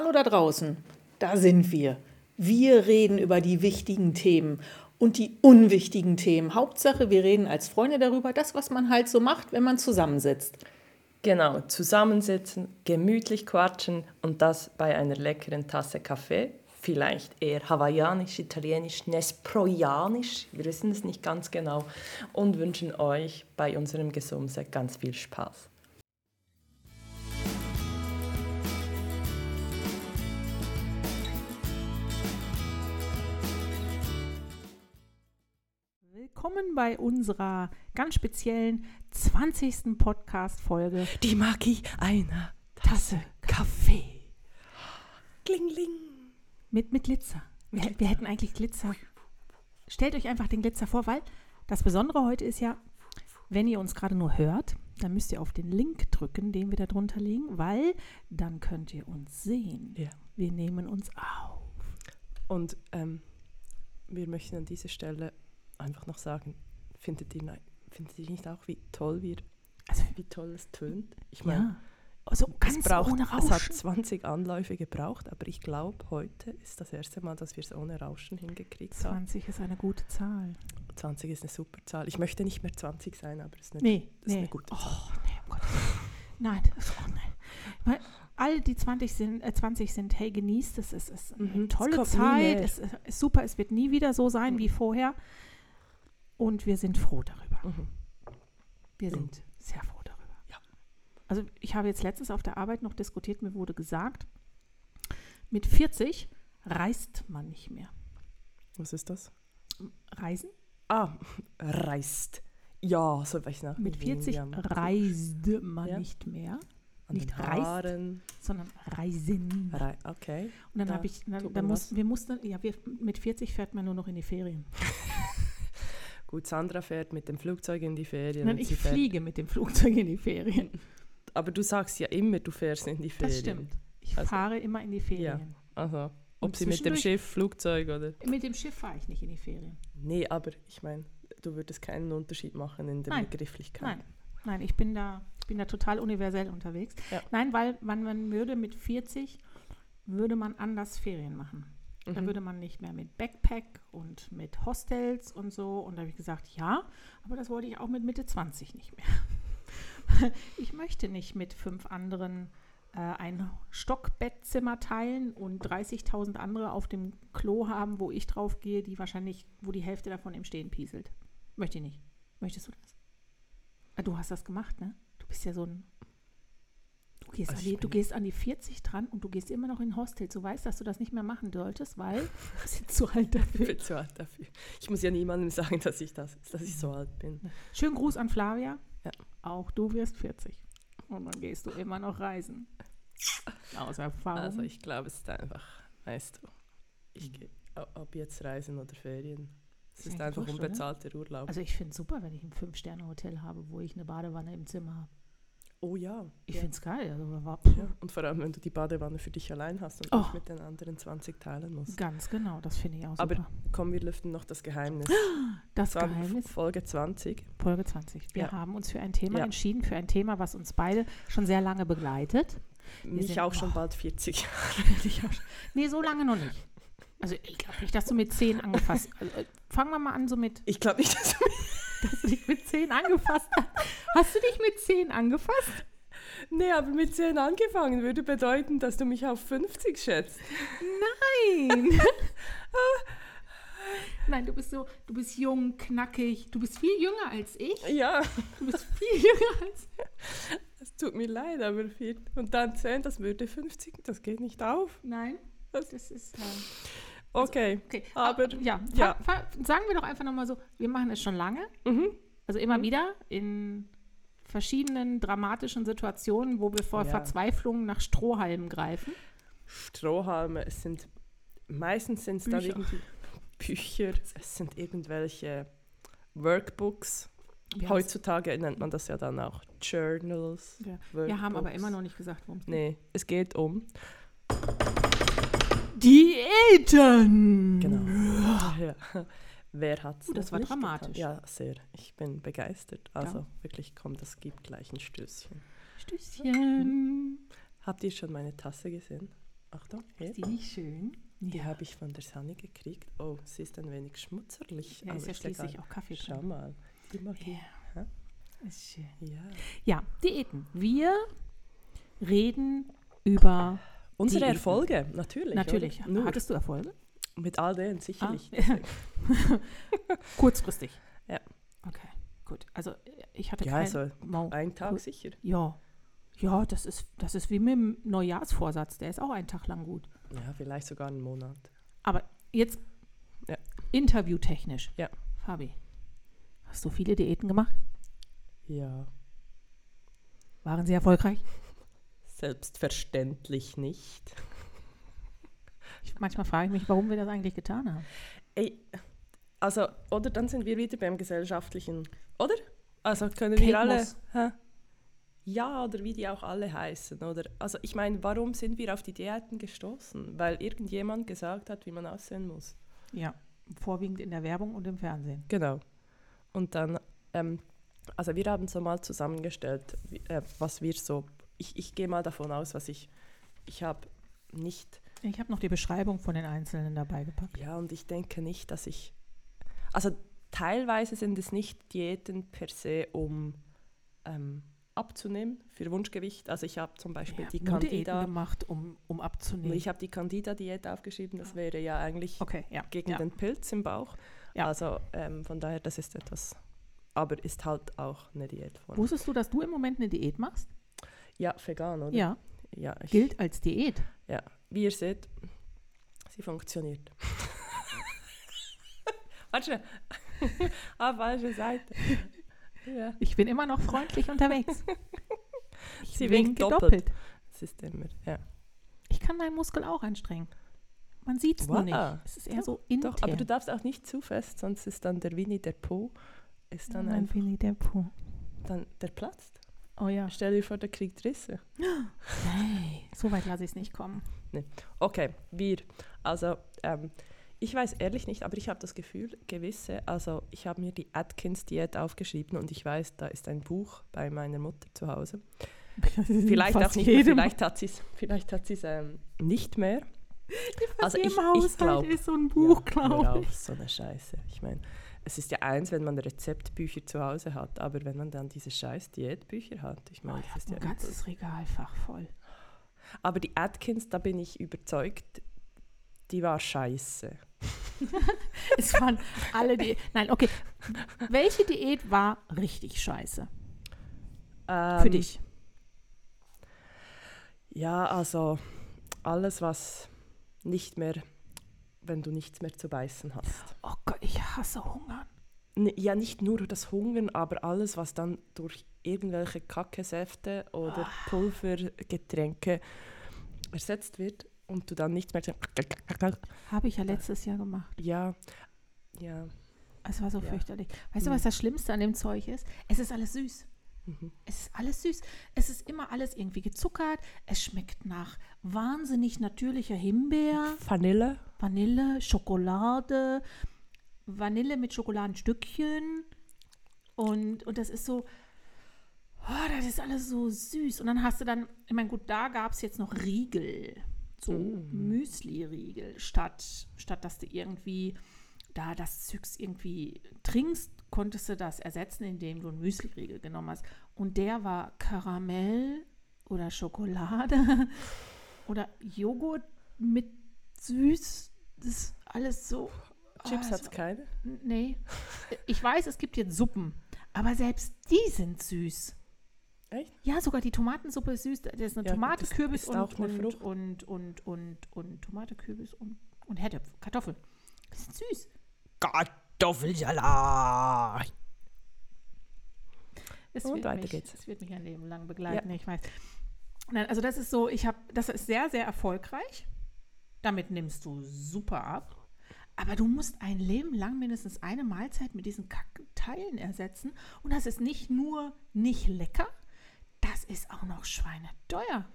Hallo da draußen, da sind wir. Wir reden über die wichtigen Themen und die unwichtigen Themen. Hauptsache, wir reden als Freunde darüber, das, was man halt so macht, wenn man zusammensitzt. Genau, zusammensitzen, gemütlich quatschen und das bei einer leckeren Tasse Kaffee. Vielleicht eher hawaiianisch, italienisch, nesproianisch, wir wissen es nicht ganz genau. Und wünschen euch bei unserem Gesumse ganz viel Spaß. Willkommen bei unserer ganz speziellen 20. Podcast-Folge. Die Magie einer Tasse Kaffee. Klingling. Mit, mit Glitzer. Wir, wir hätten eigentlich Glitzer. Stellt euch einfach den Glitzer vor, weil das Besondere heute ist ja, wenn ihr uns gerade nur hört, dann müsst ihr auf den Link drücken, den wir da drunter liegen, weil dann könnt ihr uns sehen. Ja. Wir nehmen uns auf. Und ähm, wir möchten an dieser Stelle einfach noch sagen, findet ihr, findet ihr nicht auch, wie toll wir, Also, wie toll es tönt? Ich meine, ja. Also ganz es, braucht, ohne es hat Rauschen. 20 Anläufe gebraucht, aber ich glaube, heute ist das erste Mal, dass wir es ohne Rauschen hingekriegt haben. 20 ist eine gute Zahl. 20 ist eine super Zahl. Ich möchte nicht mehr 20 sein, aber es ist eine, Nee, ist nee. eine gute Zahl. Oh, nee, Gottes Willen. Nein, das, oh nein. Weil all die 20 sind, äh, 20 sind, hey, genießt es, es ist eine Mhm, es tolle Zeit, es ist ist super, es wird nie wieder so sein wie vorher. Und wir sind froh darüber. Mhm. Wir sind sehr froh darüber. Ja. Also ich habe jetzt letztens auf der Arbeit noch diskutiert, mir wurde gesagt, mit 40 reist man nicht mehr. Was ist das? Reisen? Ah, reist. Ja, so weiß ich noch. Mit 40 Ja, reist man Ja. nicht mehr, an nicht. Haaren. sondern reisen. Rei okay. Und dann Ja, habe ich, dann, dann mussten, wir mussten, ja, wir, mit 40 fährt man nur noch in die Ferien. Gut, Sandra fährt mit dem Flugzeug in die Ferien. Nein, ich fliege mit dem Flugzeug in die Ferien. Aber du sagst ja immer, du fährst in die Ferien. Das stimmt. Ich Also- fahre immer in die Ferien. Also, ob sie mit dem Schiff, Flugzeug oder. Mit dem Schiff fahre ich nicht in die Ferien. Nee, aber ich meine, du würdest keinen Unterschied machen in der Nein, Begrifflichkeit. Nein, nein, ich bin da, ich bin da total universell unterwegs. Ja. Nein, weil man, man würde mit 40 würde man anders Ferien machen. Da Mhm. würde man nicht mehr mit Backpack und mit Hostels und so. Und da habe ich gesagt, ja, aber das wollte ich auch mit Mitte 20 nicht mehr. ich möchte nicht mit fünf anderen äh, ein Stockbettzimmer teilen und 30.000 andere auf dem Klo haben, wo ich drauf gehe, die wahrscheinlich, wo die Hälfte davon im Stehen pieselt. Möchte ich nicht. Möchtest du das? Ah, Du hast das gemacht, ne? Du bist ja so ein. Du gehst, Also an ich die, du gehst an die 40 dran und du gehst immer noch in Hostels. Du weißt, dass du das nicht mehr machen solltest, weil du bist zu alt Ich dafür. bin zu alt dafür. Ich muss ja niemandem sagen, dass ich das, dass ich so alt bin. Schönen Gruß an Flavia. Ja. Auch du wirst 40. Und dann gehst du immer noch reisen. Aus Erfahrung. Also ich glaube, es ist einfach, weißt du, ich gehe, ob jetzt Reisen oder Ferien, es Ist einfach wurscht, unbezahlter Urlaub. Also ich finde es super, wenn ich ein Fünf-Sterne-Hotel habe, wo ich eine Badewanne im Zimmer habe. Oh ja. Ich ja. finde es geil. Also, ja. Und vor allem, wenn du die Badewanne für dich allein hast und Oh. nicht mit den anderen 20 teilen musst. Ganz genau, das finde ich auch Aber super. komm, wir lüften noch das Geheimnis. Das Geheimnis, Folge 20. Folge 20. Wir Ja. haben uns für ein Thema entschieden, für ein Thema, was uns beide schon sehr lange begleitet. Mich sind- auch schon oh. bald 40. Nee, so lange noch nicht. Also ich glaube nicht, dass du mit 10 angefasst also, Fangen wir mal an, so mit, Ich glaube nicht, dass du dass du dich mit 10 angefasst hast. Hast du dich mit 10 angefasst? Nee, aber mit 10 angefangen würde bedeuten, dass du mich auf 50 schätzt. Nein. Nein, du bist so, du bist jung, knackig, du bist viel jünger als ich. Ja, Du bist viel jünger als es tut mir leid, aber viel. Und dann 10, das würde 50, das geht nicht auf. Nein, Das- das ist. Äh, Okay. okay, Aber- ja, ja. sagen wir doch einfach nochmal so: Wir machen es schon lange. Mhm. Also immer wieder in verschiedenen dramatischen Situationen, wo wir vor Ja. Verzweiflung nach Strohhalmen greifen. Strohhalme, es sind meistens sind es dann Bücher. irgendwie Bücher, es sind irgendwelche Workbooks. Wir, Heutzutage nennt man das ja dann auch Journals. Ja. wir haben aber immer noch nicht gesagt, worum es geht. Nee, es geht um. Die Eltern! Genau. Ja. Wer hat es? Uh, das war dramatisch. Ja, sehr. Ich bin begeistert. Also wirklich, komm, das gibt gleich ein Stößchen. Stößchen. Habt ihr schon meine Tasse gesehen? Achtung, hier. Ist die nicht schön? Die habe ich von der Sanne gekriegt. Oh, sie ist ein wenig schmutzerlich. Ja, aber ist ja egal. schließlich auch Kaffee Schau drin. mal. Die Magie. Ja. Ist schön. Ja. Ja, Diäten. Wir reden über Unsere. Erfolge, natürlich. Natürlich. Nur. Hattest du Erfolge? Mit all denen, sicherlich. Ah. Kurzfristig. Ja. Okay, gut. Also ich hatte Ja, kein also Mau- Ein Tag Cool. sicher. Ja. Ja, das ist, das ist wie mit dem Neujahrsvorsatz. Der ist auch einen Tag lang gut. Ja, vielleicht sogar einen Monat. Aber jetzt Ja. interviewtechnisch. Ja. Fabi, hast du viele Diäten gemacht? Ja. Waren sie erfolgreich? Selbstverständlich nicht. Ich, manchmal frage ich mich, warum wir das eigentlich getan haben. Ey, also, oder dann sind wir wieder beim gesellschaftlichen, oder? Also können Kate wir alle. Hä? Ja, oder wie die auch alle heißen, oder? Also ich meine, warum sind wir auf die Diäten gestoßen? Weil irgendjemand gesagt hat, wie man aussehen muss. Ja, vorwiegend in der Werbung und im Fernsehen. Genau. Und dann, ähm, also wir haben so mal zusammengestellt, wie, äh, was wir so, ich, ich gehe mal davon aus, was ich, ich habe nicht, Ich habe noch die Beschreibung von den Einzelnen dabei gepackt. ja, und ich denke nicht, dass ich, also teilweise sind es nicht Diäten per se, um ähm, abzunehmen für Wunschgewicht. Also ich habe zum Beispiel Ja, die nur Diäten Candida, gemacht, um, um abzunehmen. ich habe die Candida-Diät aufgeschrieben, das wäre ja eigentlich okay, ja. gegen ja. den Pilz im Bauch. Also ähm, von daher, das ist etwas, aber ist halt auch eine Diätform. Wusstest du, dass du im Moment eine Diät machst? Ja, vegan, oder? Ja, ja ich, gilt als Diät. Ja, wie ihr seht, sie funktioniert. Warte, ah, falsche Seite. Ja, Ich bin immer noch freundlich unterwegs. Ich Sie winkt doppelt. das ist immer, ja. Ich kann meinen Muskel auch anstrengen. Man sieht es nur Wow. nicht. Es ist eher so intern. Doch, aber du darfst auch nicht zu fest, sonst ist dann der Winnie der Po, ist dann Dann einfach, Winnie der Pooh. dann, der platzt. Oh ja. Stell dir vor, der kriegt Risse. Hey, so weit lasse ich es nicht kommen. Okay, wir. Also, ähm, ich weiß ehrlich nicht, aber ich habe das Gefühl, gewisse, also ich habe mir die Atkins-Diät aufgeschrieben und ich weiß, da ist ein Buch bei meiner Mutter zu Hause. Vielleicht auch nicht mehr, jedem, vielleicht hat sie es vielleicht hat sie's, ähm, nicht mehr. fast also ich- jedem ich Haushalt glaub- ist so ein Buch, hör glaube auf, ich. so eine Scheiße. Ich meine, es ist ja eins, wenn man Rezeptbücher zu Hause hat, aber wenn man dann diese scheiß Diätbücher hat, ich Oh, meine, ich das ist ein ja ganzes Regalfach voll. Aber die Atkins, da bin ich überzeugt, die war scheiße. Es waren alle die. Nein, okay. Welche Diät war richtig scheiße für Ähm, dich? Ja, also alles, was nicht mehr, wenn du nichts mehr zu beißen hast. Oh Gott, ich hasse Hunger. N- Ja, nicht nur das Hungern, aber alles, was dann durch irgendwelche Kackesäfte oder Ah. Pulvergetränke ersetzt wird und du dann nichts mehr... Habe ich ja letztes Jahr gemacht. Ja, ja. Es war so Ja. fürchterlich. Weißt du, Mhm. was das Schlimmste an dem Zeug ist? Es ist alles süß. Mhm. Es ist alles süß. Es ist immer alles irgendwie gezuckert. Es schmeckt nach wahnsinnig natürlicher Himbeer, Vanille. Vanille, Schokolade, Vanille mit Schokoladenstückchen. Und, und das ist so, oh, das ist alles so süß. Und dann hast du dann, ich meine, gut, da gab es jetzt noch Riegel. So Mm. Müsli-Riegel. Statt, statt dass du irgendwie da das Zeugs irgendwie trinkst, konntest du das ersetzen, indem du einen Müsli-Riegel genommen hast. Und der war Karamell oder Schokolade oder Joghurt mit süß. Das ist alles so. Chips Ah, hat es so- keine. Nee. Ich weiß, es gibt jetzt Suppen, aber selbst die sind süß. Echt? Ja, sogar die Tomatensuppe ist süß. Da ist eine Ja, Tomate, das Kürbis ist und, auch eine und, Frucht. und, und, und, und, Tomate, Kürbis und, und Herdöpfel, Kartoffeln. Das ist süß. Kartoffelsalat. Es Und weiter mich, geht's. Es wird mich ein Leben lang begleiten, ich weiß. Nein, also das ist so, ich habe, das ist sehr, sehr erfolgreich. Damit nimmst du super ab. Aber du musst ein Leben lang mindestens eine Mahlzeit mit diesen Kackteilen ersetzen. Und das ist nicht nur nicht lecker, das ist auch noch schweineteuer.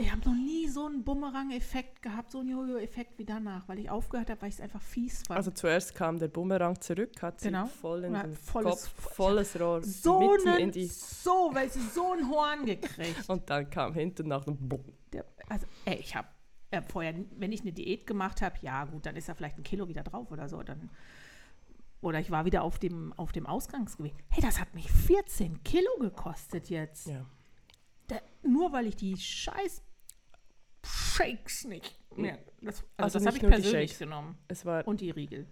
Ich habe noch nie so einen Bumerang-Effekt gehabt, so einen Jojo-Effekt wie danach, weil ich aufgehört habe, weil ich es einfach fies fand. Also zuerst kam der Bumerang zurück, hat sie Genau. voll in Ja, den volles- Kopf, volles Rohr so mitten einen, in die so, weil sie so ein Horn gekriegt. und dann kam hinten nach dem Bumm. Also ey, ich habe äh, vorher, wenn ich eine Diät gemacht habe, ja gut, dann ist da vielleicht ein Kilo wieder drauf oder so. Dann, oder ich war wieder auf dem, auf dem Ausgangsgewicht. Hey, das hat mich 14 Kilo gekostet jetzt. Ja. Da, nur weil ich die scheiß Shakes nicht mehr. Das, also, Also das habe ich persönlich Shakes. genommen. Es war, Und die Riegel.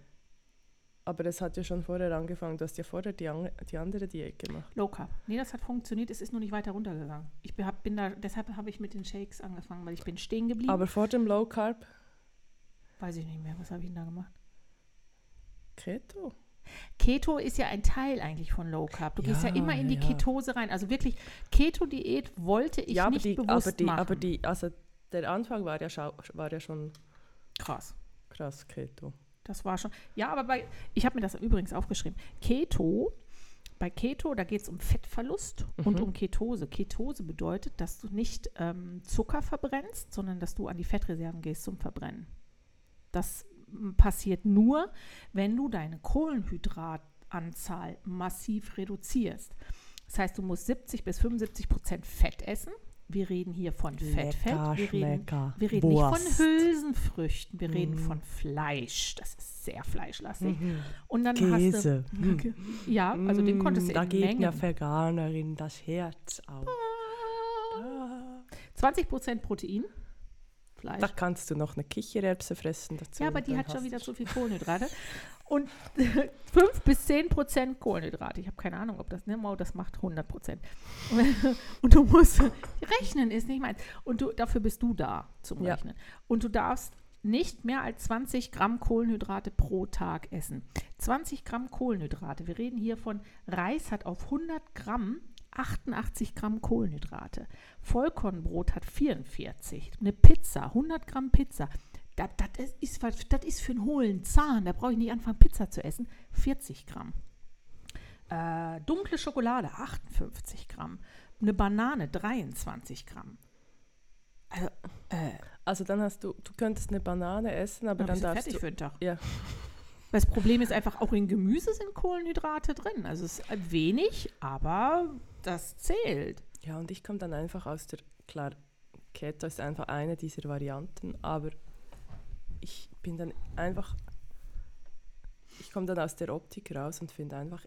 aber das hat ja schon vorher angefangen. Du hast ja vorher die, an, die andere Diät gemacht. Low Carb. Nee, das hat funktioniert. Es ist nur nicht weiter runtergegangen. Ich bin, hab, bin da, deshalb habe ich mit den Shakes angefangen, weil ich bin stehen geblieben. Aber vor dem Low Carb, Weiß ich nicht mehr. Was habe ich denn da gemacht? Keto. Keto ist ja ein Teil eigentlich von Low Carb. Du gehst ja Ja, immer in die ja, ja. Ketose rein. Also wirklich, Keto-Diät wollte ich ja, nicht die, bewusst aber die, machen. aber die, also der Anfang war ja, war ja schon Krass. krass Keto. Das war schon. Ja, aber bei, ich habe mir das übrigens aufgeschrieben. Keto, bei Keto, da geht es um Fettverlust und Mhm. um Ketose. Ketose bedeutet, dass du nicht ähm, Zucker verbrennst, sondern dass du an die Fettreserven gehst zum Verbrennen. Das passiert nur, wenn du deine Kohlenhydratanzahl massiv reduzierst. Das heißt, du musst 70 bis 75 Prozent Fett essen. Wir reden hier von Fettfett. Wir reden, wir reden nicht von Hülsenfrüchten, wir reden Mhm. von Fleisch. Das ist sehr fleischlastig. Mhm. Und dann Käse. hast du. Ja, also den konntest du da in geht Mengen. einer Veganerin das Herz auf. Ah. 20 Prozent Protein. Fleisch. Da kannst du noch eine Kichererbse fressen dazu. ja, aber die hat schon wieder zu viel Kohlenhydrate. Und 5 bis 10 Prozent Kohlenhydrate. Ich habe keine Ahnung, ob das, ne, wow, das macht 100 Prozent. Und du musst, rechnen ist nicht meins. Und du, dafür bist du da zum Ja. Rechnen. Und du darfst nicht mehr als 20 Gramm Kohlenhydrate pro Tag essen. 20 Gramm Kohlenhydrate. Wir reden hier von Reis hat auf 100 Gramm 88 Gramm Kohlenhydrate. Vollkornbrot hat 44. Eine Pizza, 100 Gramm Pizza. Das, das, ist, das ist für einen hohlen Zahn. Da brauche ich nicht anfangen, Pizza zu essen. 40 Gramm. Äh, dunkle Schokolade, 58 Gramm. Eine Banane, 23 Gramm. Also, äh, Also dann hast du, du könntest eine Banane essen, aber dann dann darfst fertig du. für den Tag. Ja. Das Problem ist einfach, auch in Gemüse sind Kohlenhydrate drin. Also es ist wenig, aber das zählt. Ja, und ich komme dann einfach aus der, klar, Keto ist einfach eine dieser Varianten, aber ich bin dann einfach, ich komme dann aus der Optik raus und finde einfach,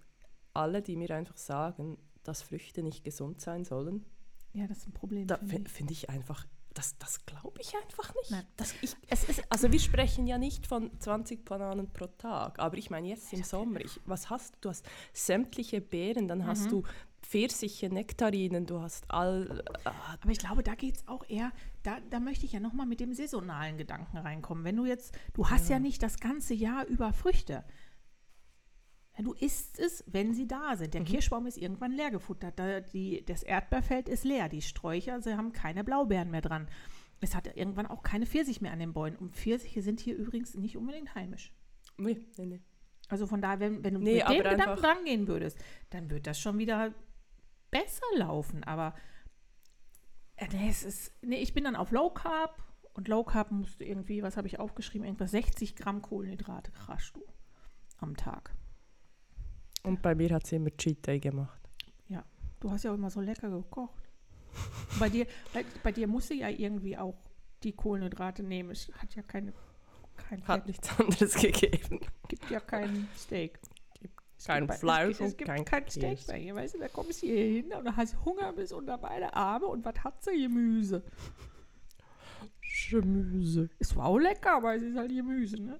alle, die mir einfach sagen, dass Früchte nicht gesund sein sollen, Ja, das ist ein Problem. da finde ich. find ich einfach, das, das glaube ich einfach nicht. Nein. Das, ich, Es ist, also wir sprechen ja nicht von 20 Bananen pro Tag, aber ich meine jetzt im Sommer, ich, was hast du? Du hast sämtliche Beeren, dann hast Mhm. du Pfirsiche, Nektarinen, du hast all... Äh, aber ich glaube, da geht es auch eher, da, da möchte ich ja nochmal mit dem saisonalen Gedanken reinkommen. Wenn du jetzt, du hast ja, nicht das ganze Jahr über Früchte. Ja, Du isst es, wenn sie da sind. Der Kirschbaum ist irgendwann leer gefuttert. Da, die, das Erdbeerfeld ist leer. Die Sträucher, sie haben keine Blaubeeren mehr dran. Es hat irgendwann auch keine Pfirsich mehr an den Bäumen. Und Pfirsiche sind hier übrigens nicht unbedingt heimisch. nee, nee, nee. Also von daher, wenn, wenn du Nee, mit dem Gedanken rangehen würdest, dann wird das schon wieder besser laufen. Aber nee, es ist, nee, ich bin dann auf Low Carb und Low Carb musst du irgendwie, was habe ich aufgeschrieben, irgendwas 60 Gramm Kohlenhydrate krasch du am Tag. Und bei mir hat sie immer Cheat Day gemacht. Du hast ja auch immer so lecker gekocht. bei dir, bei, bei dir musst du ja irgendwie auch die Kohlenhydrate nehmen. Es hat ja keine, kein Hat Fett, nichts anderes gegeben. gibt ja kein Steak. Es Kein Fleisch es, gibt- es und kein kein Steak bei ihr, weißt du, da kommst du hier hin und hast du Hunger bis unter beide Arme und was hat sie? Gemüse. Gemüse. Es war auch lecker, aber es ist halt Gemüse, ne?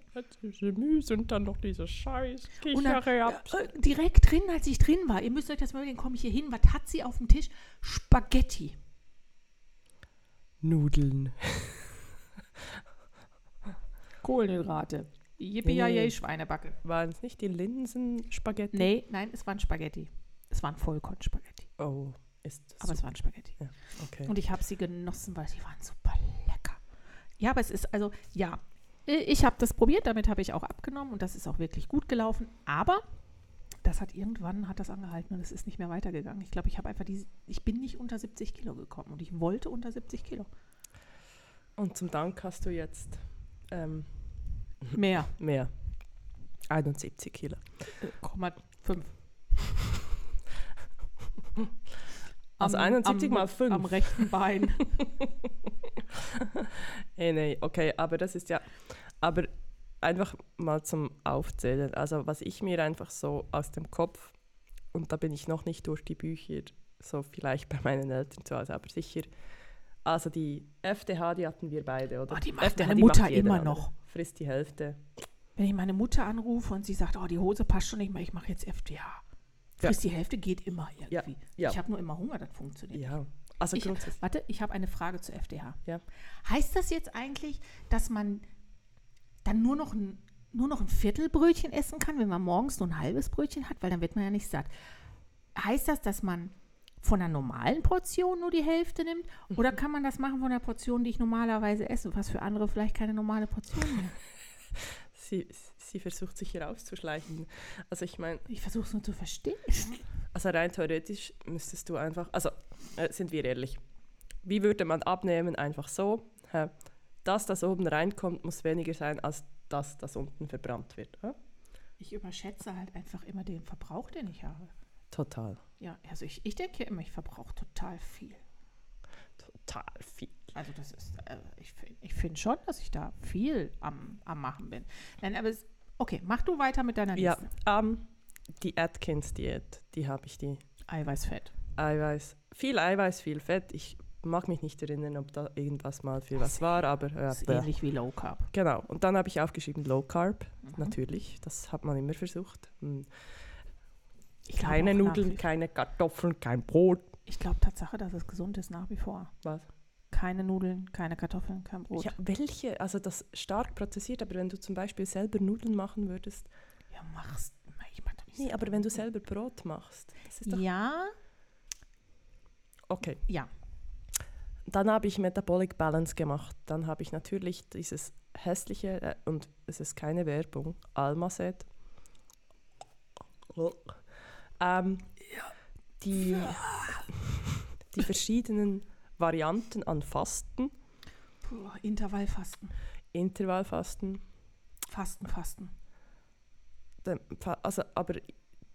Gemüse und dann noch diese scheiß Kichererbsen. äh, direkt drin, als ich drin war, ihr müsst euch das mal überlegen, komme ich hier hin, was hat sie auf dem Tisch? Spaghetti. Nudeln. Kohlenhydrate. Yippie Nee. nee. Schweinebacke. Waren es nicht die Linsenspaghetti? Nee, nein, es waren Spaghetti. Es waren Vollkornspaghetti. Oh, ist das Aber es so? waren Spaghetti. Okay. Und ich habe sie genossen, weil sie waren super lecker. Ja, aber es ist, also, ja, ich habe das probiert, damit habe ich auch abgenommen und das ist auch wirklich gut gelaufen. Aber das hat irgendwann, hat das angehalten und es ist nicht mehr weitergegangen. Ich glaube, ich habe einfach diese, ich bin nicht unter 70 Kilo gekommen und ich wollte unter 70 Kilo. Und zum Dank hast du jetzt ähm, Mehr. mehr. 71 Kilo. Äh, 0,5. Also Am- 71 am, mal 5. Am rechten Bein. Hey, nee, okay, aber das ist ja, aber einfach mal zum Aufzählen. Also was ich mir einfach so aus dem Kopf, und da bin ich noch nicht durch die Bücher, so vielleicht bei meinen Eltern zu Hause, aber sicher, also die FDH, die hatten wir beide, oder? Oh, die macht FDH, meine die Mutter macht jeder immer noch. Frisst die Hälfte. Wenn ich meine Mutter anrufe und sie sagt, oh, die Hose passt schon nicht mehr, ich mache jetzt FDH. Frisst die Hälfte geht immer irgendwie. ja. Ich habe nur immer Hunger, das funktioniert. Ja, also Ich, warte, ich habe eine Frage zur FDH. Ja. Heißt das jetzt eigentlich, dass man dann nur noch ein, nur noch ein Viertelbrötchen essen kann, wenn man morgens nur ein halbes Brötchen hat? Weil dann wird man ja nicht satt. Heißt das, dass man von einer normalen Portion nur die Hälfte nimmt? Oder kann man das machen von der Portion, die ich normalerweise esse, was für andere vielleicht keine normale Portion mehr? Sie, sie versucht sich hier auszuschleichen. Also ich meine, Ich versuche es nur zu verstehen. Also rein theoretisch müsstest du einfach, also äh, sind wir ehrlich, wie würde man abnehmen? Einfach so, hä? das, das oben reinkommt, muss weniger sein als das, das unten verbrannt wird. hä? Ich überschätze halt einfach immer den Verbrauch, den ich habe. Total, Ja, also ich, ich denke immer, ich verbrauche total viel. total viel. Also das ist, äh, ich, ich finde schon, dass ich da viel am, am Machen bin. Nein, aber es, okay, mach du weiter mit deiner Ja, Liste. ähm, die Atkins-Diät, die habe ich, die Eiweißfett. Eiweiß, viel Eiweiß, viel Fett. Ich mag mich nicht erinnern, ob da irgendwas mal für was war, aber äh, Das ist ähnlich wie Low Carb. genau. Und dann habe ich aufgeschrieben Low Carb, Mhm. natürlich, das hat man immer versucht. Hm. Ich Keine Nudeln, keine Kartoffeln, kein Brot. Ich glaube Tatsache, dass es gesund ist nach wie vor. Was? Keine Nudeln, keine Kartoffeln, kein Brot. Ja, welche? Also das stark prozessiert, aber wenn du zum Beispiel selber Nudeln machen würdest. Ja, machst. Ich mach doch nicht Nee, aber wenn du selber Brot machst. Das ist doch Ja, okay. ja. Dann habe ich Metabolic Balance gemacht. Dann habe ich natürlich dieses hässliche, äh, und es ist keine Werbung, Almazet. Ähm, die, die verschiedenen Varianten an Fasten, Puh, Intervallfasten. Intervallfasten, Fasten, Fasten. Also, aber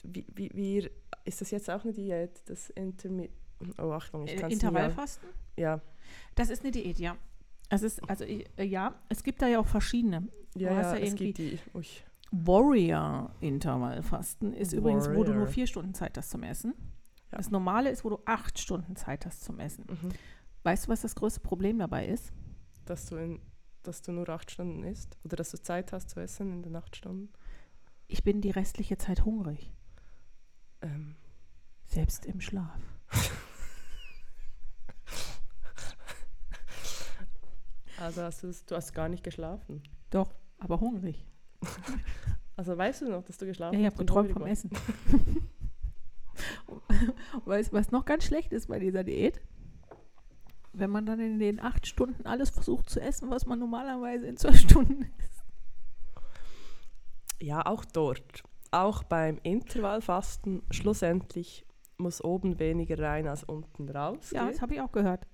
wie, wie, wie, ist das jetzt auch eine Diät? Das Intermi Oh, Achtung, ich Äh, kann es Intervallfasten? Ja, Das ist eine Diät, ja. Es ist, also äh, ja, es gibt da ja auch verschiedene. ja, ja, ja es gibt die. Ui. Warrior-Intervallfasten ist übrigens, wo du nur Warrior. vier Stunden Zeit hast zum Essen. Ja. Das Normale ist, wo du acht Stunden Zeit hast zum Essen. Mhm. Weißt du, was das größte Problem dabei ist? Dass, du in, dass du nur acht Stunden isst oder dass du Zeit hast zu essen in den acht Stunden. Ich bin die restliche Zeit hungrig. Ähm, Selbst im Schlaf. also hast du, du hast gar nicht geschlafen. Doch, aber hungrig. Also weißt du noch, dass du geschlafen Ja, ich hast? habe geträumt vom? Essen. Weißt du, was noch ganz schlecht ist bei dieser Diät? Wenn man dann in den acht Stunden alles versucht zu essen, was man normalerweise in zwölf Stunden isst. Ja, auch dort. Auch beim Intervallfasten, schlussendlich muss oben weniger rein als unten raus. Ja, das habe ich auch gehört.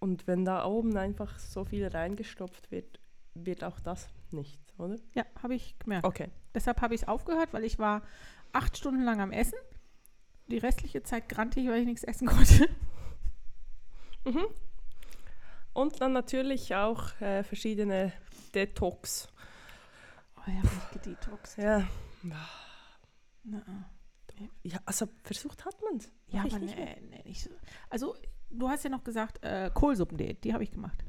Und wenn da oben einfach so viel reingestopft wird, wird auch das nichts, oder? Ja, habe ich gemerkt. Okay. Deshalb habe ich es aufgehört, weil ich war acht Stunden lang am Essen. Die restliche Zeit grantig, weil ich nichts essen konnte. Mhm. Und dann natürlich auch äh, verschiedene Detox. Oh ja, ich gedetoxt. Ja. Na, ja, also versucht hat man es. Ja, aber nee, nee, nicht so. Also, du hast ja noch gesagt, äh, Kohlsuppendiät, die habe ich gemacht.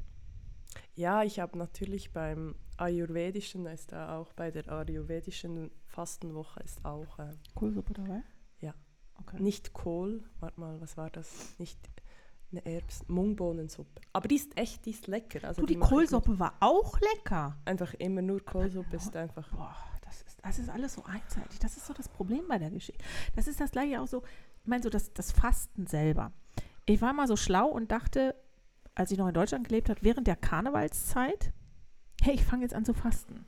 Ja, ich habe natürlich beim Ayurvedischen, da ist da auch bei der Ayurvedischen Fastenwoche ist auch äh, Kohlsuppe dabei? Ja. Okay. nicht Kohl, warte mal, was war das? Nicht eine Erbsen, Mungbohnensuppe. Aber die ist echt, die ist lecker. Also du, die mit- Kohlsuppe war auch lecker. Einfach immer nur Kohlsuppe ist einfach. Boah, das ist, das ist alles so einseitig. Das ist so das Problem bei der Geschichte. Das ist das gleiche auch so, ich meine, so das, das Fasten selber. Ich war mal so schlau und dachte, als ich noch in Deutschland gelebt habe, während der Karnevalszeit, hey, ich fange jetzt an zu fasten.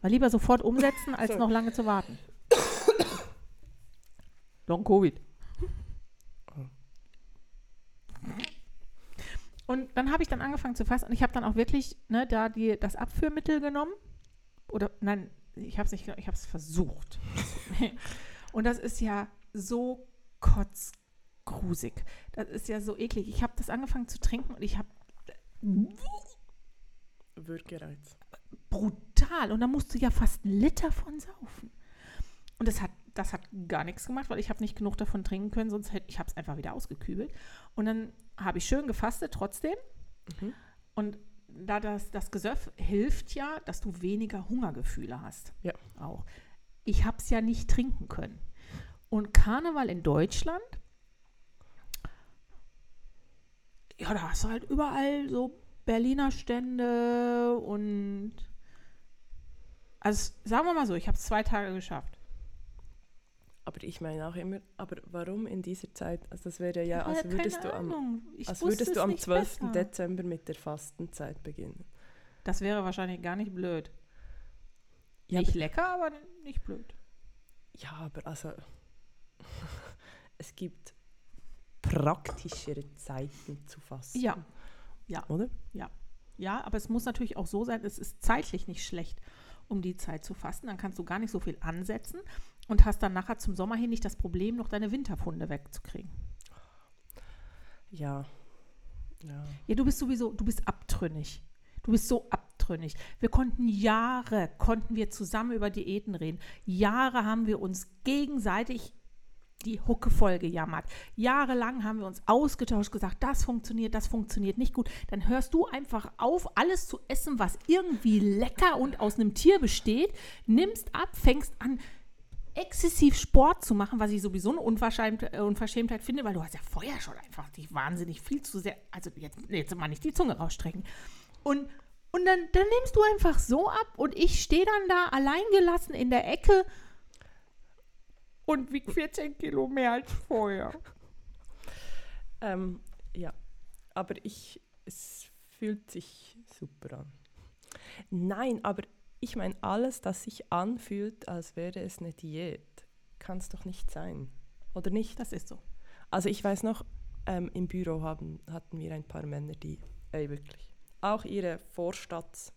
Mal lieber sofort umsetzen, als noch lange zu warten. Long Covid. Und dann habe ich dann angefangen zu fasten und ich habe dann auch wirklich ne, da die, das Abführmittel genommen. Oder nein, ich habe es nicht, ich habe es versucht. und das ist ja so kotz grusig. Das ist ja so eklig. Ich habe das angefangen zu trinken und ich habe Würgereiz. brutal. Und da musst du ja fast einen Liter von saufen. Und das hat, das hat gar nichts gemacht, weil ich habe nicht genug davon trinken können, sonst hätte ich es einfach wieder ausgekübelt. Und dann habe ich schön gefastet trotzdem. Mhm. Und da das, das Gesöff hilft ja, dass du weniger Hungergefühle hast. Ja. Auch. Ich habe es ja nicht trinken können. Und Karneval in Deutschland, ja, da hast du halt überall so Berliner Stände und also sagen wir mal so, ich habe es zwei Tage geschafft. Aber ich meine auch immer, aber warum in dieser Zeit? Also das wäre ja, als hatte würdest du am, als würdest es du am nicht 12. besser. Dezember mit der Fastenzeit beginnen. Das wäre wahrscheinlich gar nicht blöd. Ja, nicht aber- lecker, aber nicht blöd. Ja, aber also es gibt praktischere Zeiten zu fasten. Ja, ja. Oder? Ja, aber es muss natürlich auch so sein, es ist zeitlich nicht schlecht, um die Zeit zu fasten. Dann kannst du gar nicht so viel ansetzen und hast dann nachher zum Sommer hin nicht das Problem, noch deine Winterfunde wegzukriegen. Ja. Ja. Ja, du bist sowieso, du bist abtrünnig. Du bist so abtrünnig. Wir konnten Jahre, konnten wir zusammen über Diäten reden. Jahre haben wir uns gegenseitig die Hucke voll gejammert. Jahrelang haben wir uns ausgetauscht, gesagt, das funktioniert, das funktioniert nicht gut. Dann hörst du einfach auf, alles zu essen, was irgendwie lecker und aus einem Tier besteht, nimmst ab, fängst an, exzessiv Sport zu machen, was ich sowieso eine Unverschämt, äh, Unverschämtheit finde, weil du hast ja vorher schon einfach dich wahnsinnig viel zu sehr, also jetzt, jetzt mal nicht die Zunge rausstrecken. Und, und dann, dann nimmst du einfach so ab und ich stehe dann da alleingelassen in der Ecke und wieg 14 Kilo mehr als vorher. Ähm, ja. Aber ich, es fühlt sich super an. Nein, aber ich meine, alles, das sich anfühlt, als wäre es eine Diät, kann es doch nicht sein. Oder nicht? Das ist so. Also ich weiß noch, ähm, im Büro haben, hatten wir ein paar Männer, die ey, wirklich auch ihre Vorstadt,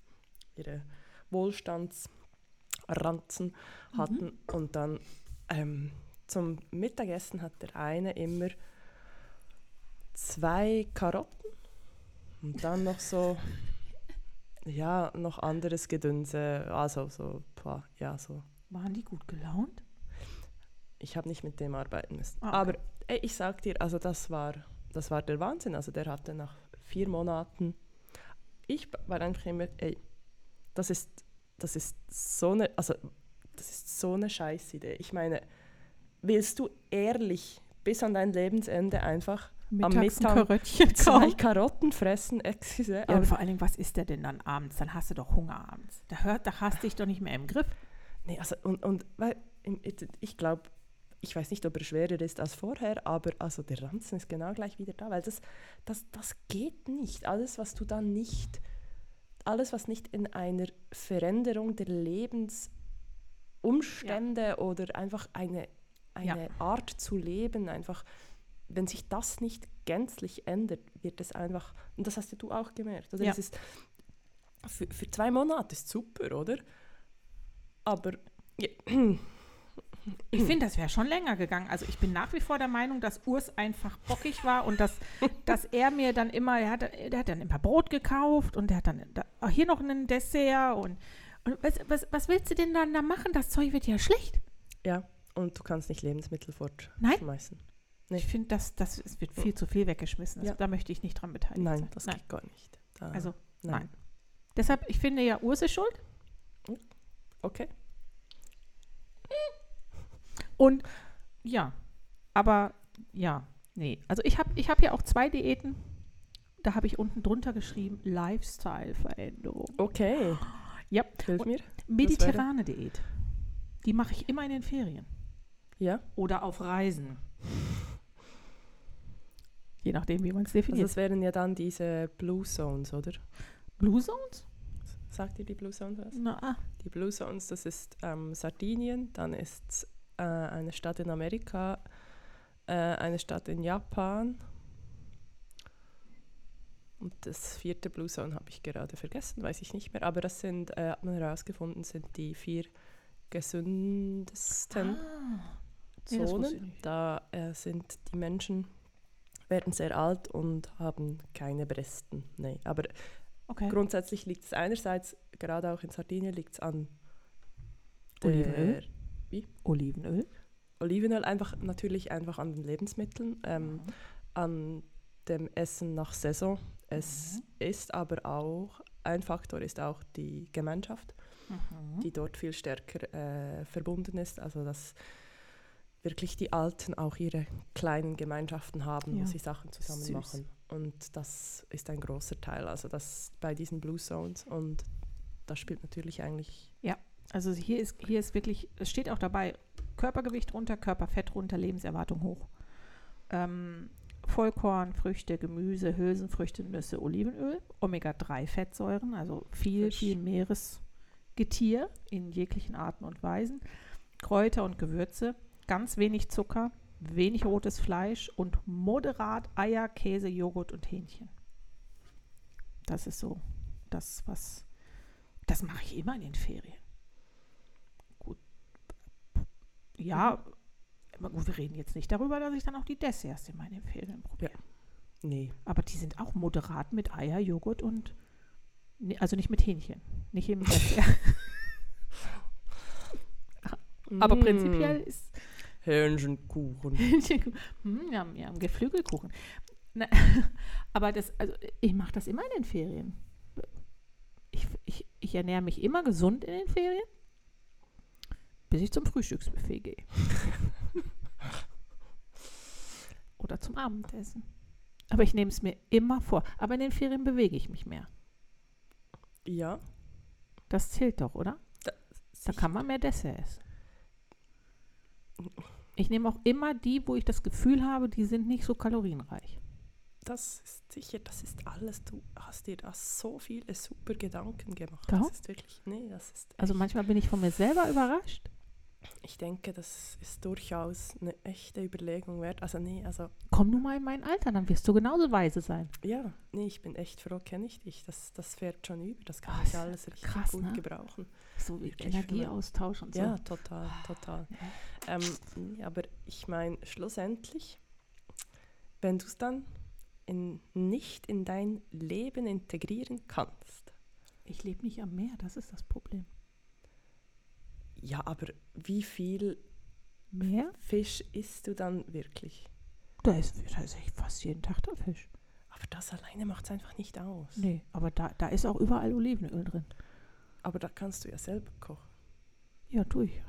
ihre Wohlstandsranzen hatten. Und dann ähm, zum Mittagessen hat der eine immer zwei Karotten und dann noch so, ja, noch anderes Gedünse, also so, ja, so Waren die gut gelaunt? ich habe nicht mit dem arbeiten müssen. Ah, okay. Aber ey, ich sag dir, also das war, das war der Wahnsinn. Also der hatte nach vier Monaten, ich war einfach immer, ey, das ist, das ist so eine, also das ist so eine Scheißidee. Ich meine, willst du ehrlich bis an dein Lebensende einfach am Mittags ein Mittag Karöttchen zwei. Karotten fressen? Excuse, Ja, aber und vor allen Dingen, was isst der denn dann abends? Dann hast du doch Hunger abends. Da, hört, da hast du dich doch nicht mehr im Griff. Nee, also und, und weil, ich glaube, ich weiß nicht, ob er schwerer ist als vorher, aber also der Ranzen ist genau gleich wieder da, weil das, das, das geht nicht. Alles, was du dann nicht, alles, was nicht in einer Veränderung der Lebensumstände oder einfach eine, eine Art zu leben, einfach, wenn sich das nicht gänzlich ändert, wird es einfach, und das hast ja du auch gemerkt, oder? Ja. Es ist, für, für zwei Monate ist super, oder? Aber ja, Ich finde, das wäre schon länger gegangen. Also ich bin nach wie vor der Meinung, dass Urs einfach bockig war und dass, dass er mir dann immer, er hat, der hat dann immer Brot gekauft und der hat dann da, hier noch einen Dessert und, und was, was, was willst du denn dann da machen? Das Zeug wird ja schlecht. Ja, und du kannst nicht Lebensmittel Nein. fortschmeißen. Nee. Ich finde, das, das, es wird viel zu viel weggeschmissen. Also Ja. Da möchte ich nicht dran beteiligt Nein, sein. das Nein. geht gar nicht. Da, Also, nein. nein. Deshalb, ich finde ja, Urs ist schuld. Okay. Und ja, aber ja, nee. Also ich habe ich hab ja auch zwei Diäten. Da habe ich unten drunter geschrieben, Lifestyle-Veränderung. Okay. Ja, Hilf mir. mediterrane Diät. Die mache ich immer in den Ferien. Ja. Oder auf Reisen. Je nachdem, wie man es Also definiert. das wären ja dann diese Blue Zones, oder? Blue Zones? Sagt ihr die Blue Zones was? Na, ah, Die Blue Zones, das ist ähm, Sardinien, dann ist es äh, eine Stadt in Amerika, äh, eine Stadt in Japan. Und das vierte Blue Zone habe ich gerade vergessen, weiß ich nicht mehr. Aber das sind, äh, hat man herausgefunden, sind die vier gesündesten ah. Nee, Zonen. nicht. da äh, sind die Menschen werden sehr alt und haben keine Bresten. Nee, aber Okay. grundsätzlich liegt es einerseits, gerade auch in Sardinien, liegt es an Olivenöl? Olivenöl. Olivenöl, einfach natürlich einfach an den Lebensmitteln, ähm, an dem Essen nach Saison. Es ist aber auch, ein Faktor ist auch die Gemeinschaft, Mhm. die dort viel stärker äh, verbunden ist. Also dass wirklich die Alten auch ihre kleinen Gemeinschaften haben, Ja. wo sie Sachen zusammen Süß. machen. Und das ist ein großer Teil. Also das bei diesen Blue Zones und das spielt natürlich eigentlich Also hier ist, hier ist wirklich, es steht auch dabei, Körpergewicht runter, Körperfett runter, Lebenserwartung hoch. Ähm, Vollkorn, Früchte, Gemüse, Hülsenfrüchte, Nüsse, Olivenöl, Omega-3-Fettsäuren, also viel, Fisch. viel Meeresgetier in jeglichen Arten und Weisen, Kräuter und Gewürze, ganz wenig Zucker, wenig rotes Fleisch und moderat Eier, Käse, Joghurt und Hähnchen. Das ist so das, was, das mache ich immer in den Ferien. Gut. Ja, gut, wir reden jetzt nicht darüber, dass ich dann auch die Desserts in meinen Ferien probiere. Nee, Aber die sind auch moderat mit Eier, Joghurt und, also nicht mit Hähnchen, nicht im Dessert. Aber Mm. prinzipiell ist Hähnchenkuchen. hm, ja, ja, Geflügelkuchen. Na, aber das, also ich mache das immer in den Ferien. Ich, ich, ich ernähre mich immer gesund in den Ferien, bis ich zum Frühstücksbuffet gehe. Oder zum Abendessen. Aber ich nehme es mir immer vor. Aber in den Ferien bewege ich mich mehr. Ja. Das zählt doch, oder? Da sicher. kann man mehr Dessert essen. Ich nehme auch immer die, wo ich das Gefühl habe, die sind nicht so kalorienreich. Das ist sicher, das ist alles. Du hast dir da so viele super Gedanken gemacht. Ja. Das ist wirklich, nee, das ist. Also manchmal bin ich von mir selber überrascht. Ich denke, das ist durchaus eine echte Überlegung wert. Also nee, also Komm du mal in mein Alter, dann wirst du genauso weise sein. ja, nee, ich bin echt froh, kenne ich dich. Das, das fährt schon über. Das kann Ah, ich alles richtig krass, gut ne? gebrauchen. So wie Energieaustausch und so. Ja, total, total. Ja. Ähm, aber ich meine, schlussendlich, wenn du es dann in, nicht in dein Leben integrieren kannst, Ich lebe nicht am Meer, das ist das Problem. Ja, aber wie viel Meer? Fisch isst du dann wirklich? Da ist, da ist fast jeden Tag der Fisch. Aber das alleine macht es einfach nicht aus. Nee, aber da, da ist auch überall Olivenöl drin. Aber da kannst du ja selber kochen. Ja, tue ich.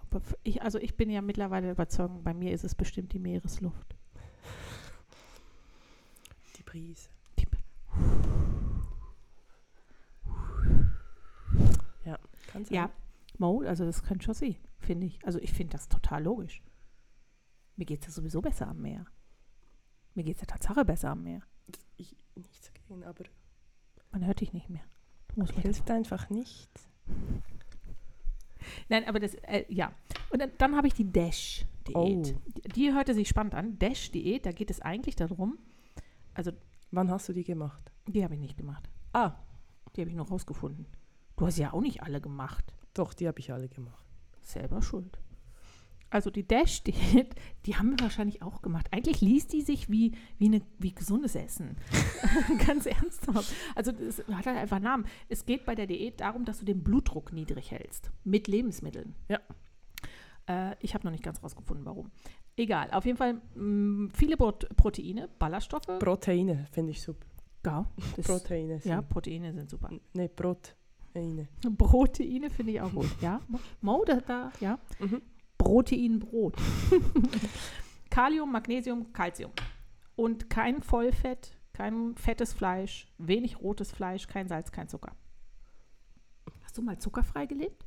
Aber f- ich, also ich bin ja mittlerweile überzeugt, bei mir ist es bestimmt die Meeresluft. Die Prise. Die, Ja, kann sein. ja, Mo, also das kann schon sie, finde ich. Also ich finde das total logisch. Mir geht es ja sowieso besser am Meer. Mir geht es ja Tatsache besser am Meer. Ich, nichts gegen, aber Man hört dich nicht mehr. Du musst hilft einfach nicht. Nein, aber das, äh, ja. Und dann, dann habe ich die Dash-Diät. Oh. Die, die hörte sich spannend an. Dash-Diät, da geht es eigentlich darum, also Wann hast du die gemacht? die habe ich nicht gemacht. Ah, Die habe ich nur rausgefunden. Du hast ja auch nicht alle gemacht. Doch, die habe ich alle gemacht. Selber schuld. Also die Dash-Diät, die haben wir wahrscheinlich auch gemacht. Eigentlich liest die sich wie, wie, eine, wie gesundes Essen. Ganz ernsthaft. Also es hat halt einfach einen Namen. Es geht bei der Diät darum, dass du den Blutdruck niedrig hältst. Mit Lebensmitteln. Ja. Äh, ich habe noch nicht ganz rausgefunden, warum. Egal. Auf jeden Fall mh, viele Prot Proteine, Ballaststoffe. Proteine finde ich super. ja, Proteine. ja, sind- Proteine sind super. Nee, Proteine. Proteine finde ich auch gut. Ja, Mo, da, da ja. Mhm. Proteinbrot. Kalium, Magnesium, Calcium. Und kein Vollfett, kein fettes Fleisch, wenig rotes Fleisch, kein Salz, kein Zucker. Hast du mal zuckerfrei gelebt?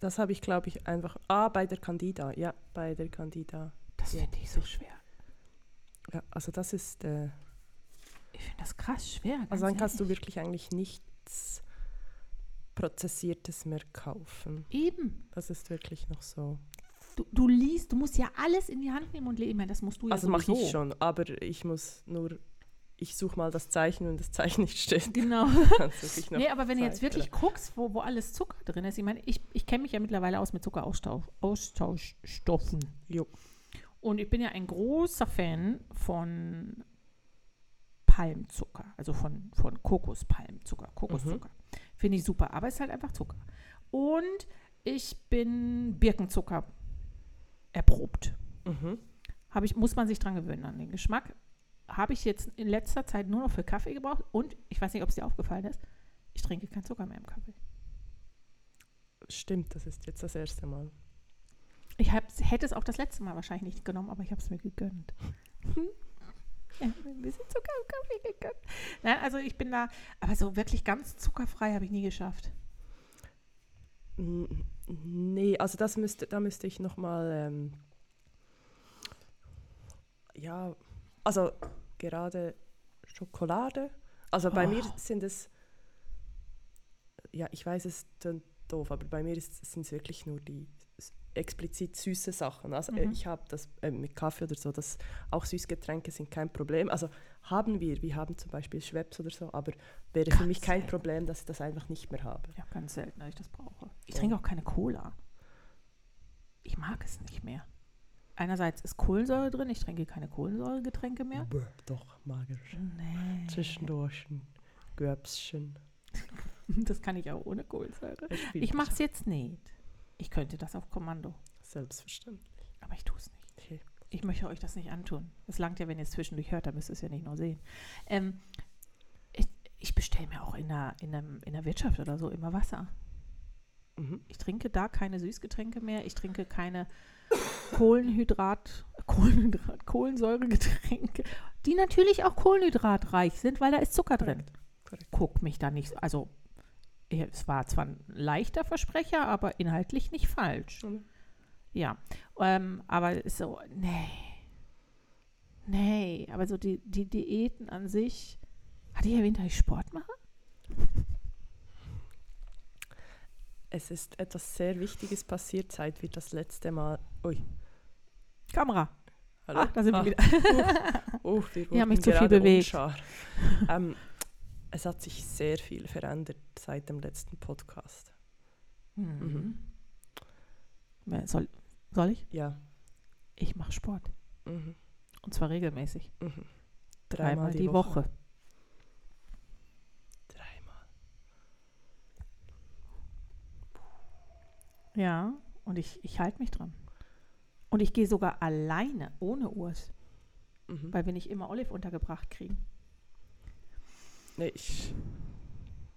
Das habe ich, glaube ich, einfach. Ah, bei der Candida. Ja, bei der Candida. Das Ja. finde ich so schwer. Ja, also das ist. Äh, Ich finde das krass schwer. also dann kannst du wirklich eigentlich nichts Prozessiertes mehr kaufen. Eben. Das ist wirklich noch so. Du, du liest, du musst ja alles in die Hand nehmen und leben. Das musst du ja Also mache ich schon, aber ich muss nur. Ich suche mal das Zeichen, wenn das Zeichen nicht steht. Genau. Nee, aber wenn du jetzt wirklich guckst, wo, wo alles Zucker drin ist, ich meine, ich, ich kenne mich ja mittlerweile aus mit Zuckeraustauschstoffen. Jo. Und ich bin ja ein großer Fan von Palmzucker, also von, von Kokospalmzucker, Kokoszucker. Finde ich super, aber es ist halt einfach Zucker. Und ich bin Birkenzucker erprobt. Mhm. Ich, muss man sich dran gewöhnen an den Geschmack. Habe ich jetzt in letzter Zeit nur noch für Kaffee gebraucht und ich weiß nicht, ob es dir aufgefallen ist, ich trinke keinen Zucker mehr im Kaffee. Stimmt, das ist jetzt das erste Mal. Ich hätte es auch das letzte Mal wahrscheinlich nicht genommen, aber ich habe es mir gegönnt. ja, ein bisschen Zucker im Kaffee gegönnt. Nein, also ich bin da, aber so wirklich ganz zuckerfrei habe ich nie geschafft. N- Nee, also das müsste, da müsste ich nochmal, ähm, ja, also gerade Schokolade. Also bei mir Oh. sind es, ja, ich weiß, es doof, aber bei mir sind es wirklich nur die explizit süße Sachen. Also äh, Mhm. ich habe das äh, mit Kaffee oder so, das, auch Süßgetränke sind kein Problem. Also haben wir, wir haben zum Beispiel Schweppes oder so, aber wäre für Ganz mich kein selten. Problem, dass ich das einfach nicht mehr habe. Ja, ganz selten, dass ich das brauche. Ich Ja. trinke auch keine Cola. Ich mag es nicht mehr. Einerseits ist Kohlensäure drin, ich trinke keine Kohlensäuregetränke mehr. Bäh, Doch, mager. Nee. Zwischendurch ein Görbschen. Das kann ich auch ohne Kohlensäure. Ich mache es jetzt nicht. Ich könnte das auf Kommando, Selbstverständlich. aber ich tue es nicht. Okay. Ich möchte euch das nicht antun. Es langt ja, wenn ihr es zwischendurch hört, dann müsst ihr es ja nicht nur sehen. Ähm, ich ich bestelle mir auch in der, in, der, in der Wirtschaft oder so immer Wasser. Mhm. Ich trinke da keine Süßgetränke mehr. Ich trinke keine Kohlenhydrat, Kohlenhydrat, Kohlensäuregetränke, die natürlich auch kohlenhydratreich sind, weil da ist Zucker drin. Guck mich da nicht, so- also es war zwar ein leichter Versprecher, aber inhaltlich nicht falsch. Mhm. Ja, ähm, aber so, nee, nee, aber so die, die Diäten an sich, hatte ich erwähnt, dass ich Sport mache? Es ist etwas sehr Wichtiges passiert, seit wir das letzte Mal. Ui. Kamera. Hallo? Ah, da sind wir Ah, wieder. Uh, wir Wir haben mich zu viel bewegt. ähm, es hat sich sehr viel verändert seit dem letzten Podcast. Mhm. Wer Soll, soll ich? Ja. Ich mache Sport. Mhm. Und zwar regelmäßig. Mhm. Dreimal, die, Woche. Dreimal. Ja, und ich, ich halte mich dran. Und ich gehe sogar alleine, ohne Urs, Mhm. weil wir nicht immer Olive untergebracht kriegen. Nee, ich,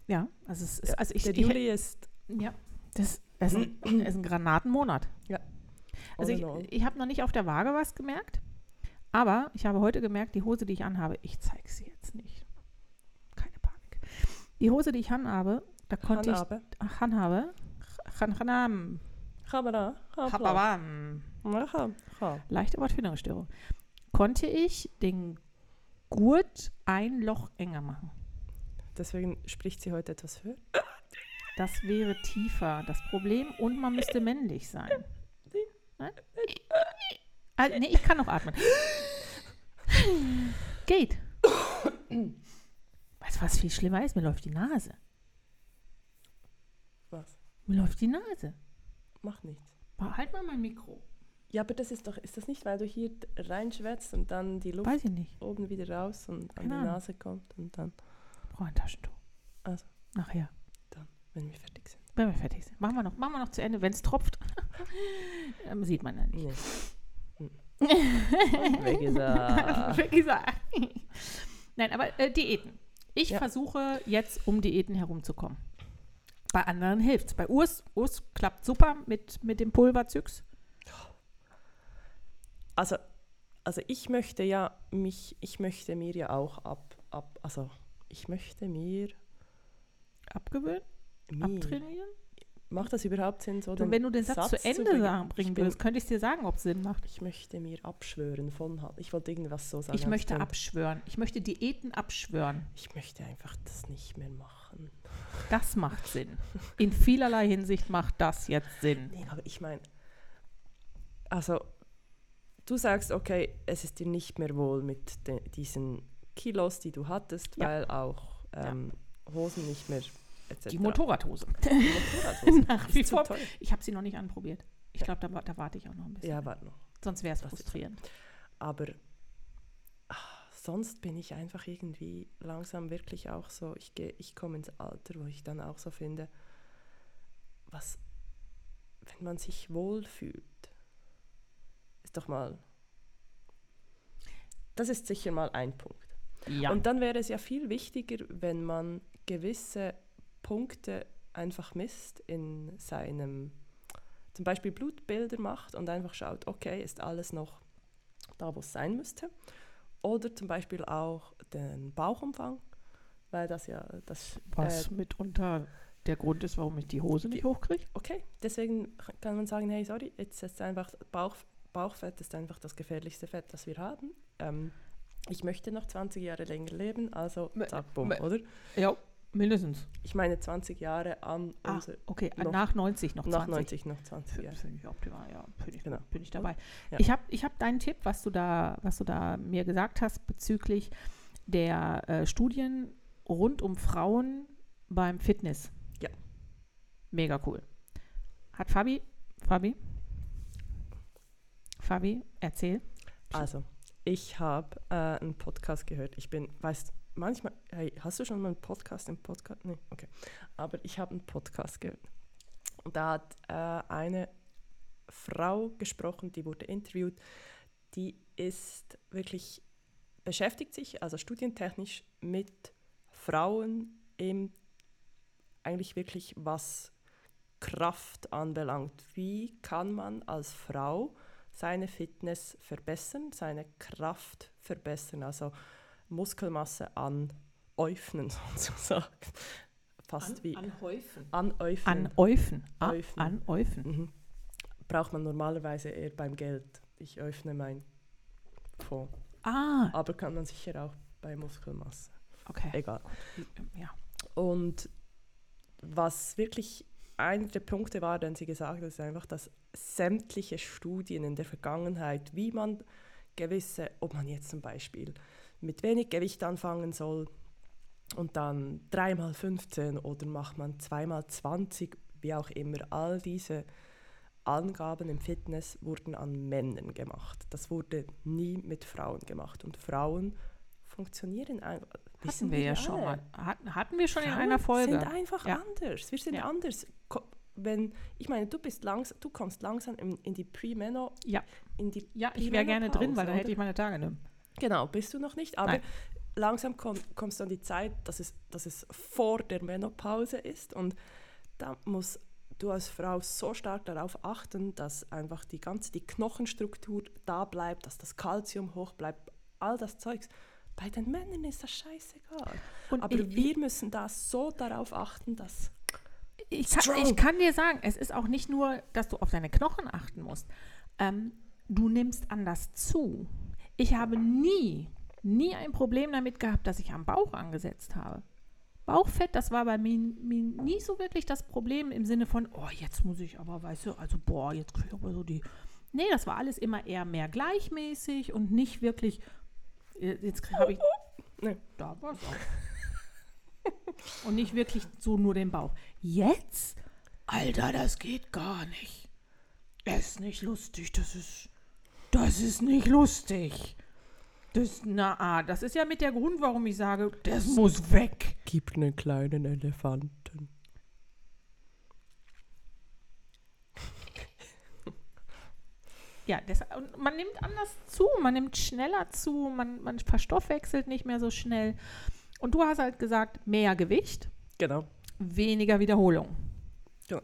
Ja, also es ist, ja, also ich, der ich, Juli ist. ja, das, ist ein, ist ein Granatenmonat. Ja. Also ich, ich habe noch nicht auf der Waage was gemerkt, aber ich habe heute gemerkt, die Hose, die ich anhabe, ich zeige sie jetzt nicht. Keine Panik. Die Hose, die ich anhabe, da konnte Hanabe. ich, ach, anhabe, chan, chanam, Kamera. hababam, leichte Wortfindungsstörung, konnte ich den Gurt ein Loch enger machen. Deswegen spricht sie heute etwas höher. Das wäre tiefer, das Problem. Und man müsste männlich sein. Ne? Ah, nee, ich kann noch atmen. Geht. Weißt du, was viel schlimmer ist? Mir läuft die Nase. Was? Mir läuft die Nase. Macht nichts. Halt mal mein Mikro. Ja, aber das ist doch, ist das nicht, weil du hier reinschwätzt und dann die Luft oben wieder raus und an Keine die. Nase kommt und dann, brauche ein Taschentuch. Also. Nachher. wenn wir fertig sind. Wenn wir fertig sind. Machen wir noch, machen wir noch zu Ende. Wenn es tropft, ähm, sieht man ja nicht. Nee. Hm. Weg ist er. Wie gesagt. Nein, aber äh, Diäten. Ich Ja. versuche jetzt um Diäten herumzukommen. Bei anderen hilft es. Bei Urs, Urs klappt super mit, mit dem Pulverzyx. Also, also ich möchte ja mich, ich möchte mir ja auch ab, ab also ich möchte mir, Abgewöhnen, mir abtrainieren. macht das überhaupt Sinn, so Und wenn du den Satz, zu Ende bringen? sagen, bringen würdest, könnte ich dir sagen, ob es Sinn macht. ich möchte mir abschwören von, ich wollte irgendwas so sagen. Ich möchte klingt- abschwören. Ich möchte Diäten abschwören. Ich möchte einfach das nicht mehr machen. Das macht Sinn. In vielerlei Hinsicht macht das jetzt Sinn. Nee, aber ich meine, also du sagst, okay, es ist dir nicht mehr wohl mit diesen Kilos, die du hattest, Ja. weil auch ähm, Hosen nicht mehr etc. Die Motorradhose. Die Motorradhose Nach wie vor. teuer. Ich habe sie noch nicht anprobiert. Ich glaube, da, da warte ich auch noch ein bisschen. Ja, warte noch. Sonst wäre es frustrierend. Aber ah, sonst bin ich einfach irgendwie langsam wirklich auch so, ich, geh- ich komme ins Alter, wo ich dann auch so finde, was, wenn man sich wohlfühlt, ist doch mal, das ist sicher mal ein Punkt. Ja. Und dann wäre es ja viel wichtiger, wenn man gewisse Punkte einfach misst in seinem, zum Beispiel Blutbilder macht und einfach schaut, okay, ist alles noch da, wo es sein müsste. Oder zum Beispiel auch den Bauchumfang, weil das ja, das, Was äh, mitunter der Grund ist, warum ich die Hose nicht hochkriege. okay, deswegen kann man sagen, hey, sorry, jetzt ist einfach Bauch, Bauchfett ist einfach das gefährlichste Fett, das wir haben. Ähm, ich möchte noch 20 Jahre länger leben, also zack, bumm, oder? Ja, mindestens. Ich meine 20 Jahre an Ah, unser, okay, noch- nach 90 noch 20. nach 90 noch 20 Jahre. Finde ich optimal, ja. Bin ich, Genau. bin ich dabei. Ja. Ich habe ich hab deinen Tipp, was du, da, was du da mir gesagt hast bezüglich der äh, Studien rund um Frauen beim Fitness. Ja. Mega cool. Hat Fabi, Fabi, Fabi, erzähl. Also, ich habe äh, einen Podcast gehört. Ich bin, weißt manchmal, hey, hast du schon mal einen Podcast im Podcast? Nee, okay. Aber ich habe einen Podcast gehört. Und da hat äh, eine Frau gesprochen, die wurde interviewt, die ist wirklich, beschäftigt sich, also studientechnisch, mit Frauen im, eigentlich wirklich, was Kraft anbelangt. Wie kann man als Frau seine Fitness verbessern, seine Kraft verbessern, also Muskelmasse anäufnen sozusagen. Fast wie Anhäufen. anäufnen. Anäufen. Ah, Äufen. Anäufen. Mhm. Braucht man normalerweise eher beim Geld. Ich öffne mein Fonds. Ah, Aber kann man sicher auch bei Muskelmasse. okay. Egal. Ja. Und was wirklich einer der Punkte war, den sie gesagt hat, ist einfach, dass sämtliche Studien in der Vergangenheit, wie man gewisse, ob man jetzt zum Beispiel mit wenig Gewicht anfangen soll und dann 3x15 oder macht man 2x20, wie auch immer, all diese Angaben im Fitness wurden an Männern gemacht. Das wurde nie mit Frauen gemacht. Und Frauen funktionieren einfach. Hatten wir ja schon alle. mal. Hatten, wir schon in Frauen einer Folge. sind einfach Ja. anders. Wir sind Ja. anders. Wenn, ich meine, du bist langsam, du kommst langsam in, in die Pre-Meno, Ja. in die Ja, ich wäre gerne drin, weil dann hätte ich meine Tage genommen. Genau, bist du noch nicht, aber Nein. langsam komm, kommst du an die Zeit, dass es, dass es vor der Menopause ist und da muss du als Frau so stark darauf achten, dass einfach die ganze die Knochenstruktur da bleibt, dass das Kalzium hoch bleibt, all das Zeugs. Bei den Männern ist das scheißegal. Und Aber ich- wir müssen da so darauf achten, dass Ich kann, ich kann dir sagen, es ist auch nicht nur, dass du auf deine Knochen achten musst. Ähm, du nimmst anders zu. Ich habe nie, nie ein Problem damit gehabt, dass ich am Bauch angesetzt habe. Bauchfett, das war bei mir, mir nie so wirklich das Problem im Sinne von, oh, jetzt muss ich aber, weißt du, also boah, jetzt kriege ich aber so die. Nee, das war alles immer eher mehr gleichmäßig und nicht wirklich, äh, jetzt habe ich, Nee. da war es auch. Und nicht wirklich so nur den Bauch. Jetzt? Alter, das geht gar nicht. Das ist nicht lustig, das ist. Das ist nicht lustig. Das, na, ah, das ist ja mit der Grund, warum ich sage, das muss weg. Gib einen kleinen Elefanten. Ja, das, und man nimmt anders zu, man nimmt schneller zu, man, man verstoffwechselt nicht mehr so schnell. Und du hast halt gesagt, mehr Gewicht, Genau. weniger Wiederholung. Genau.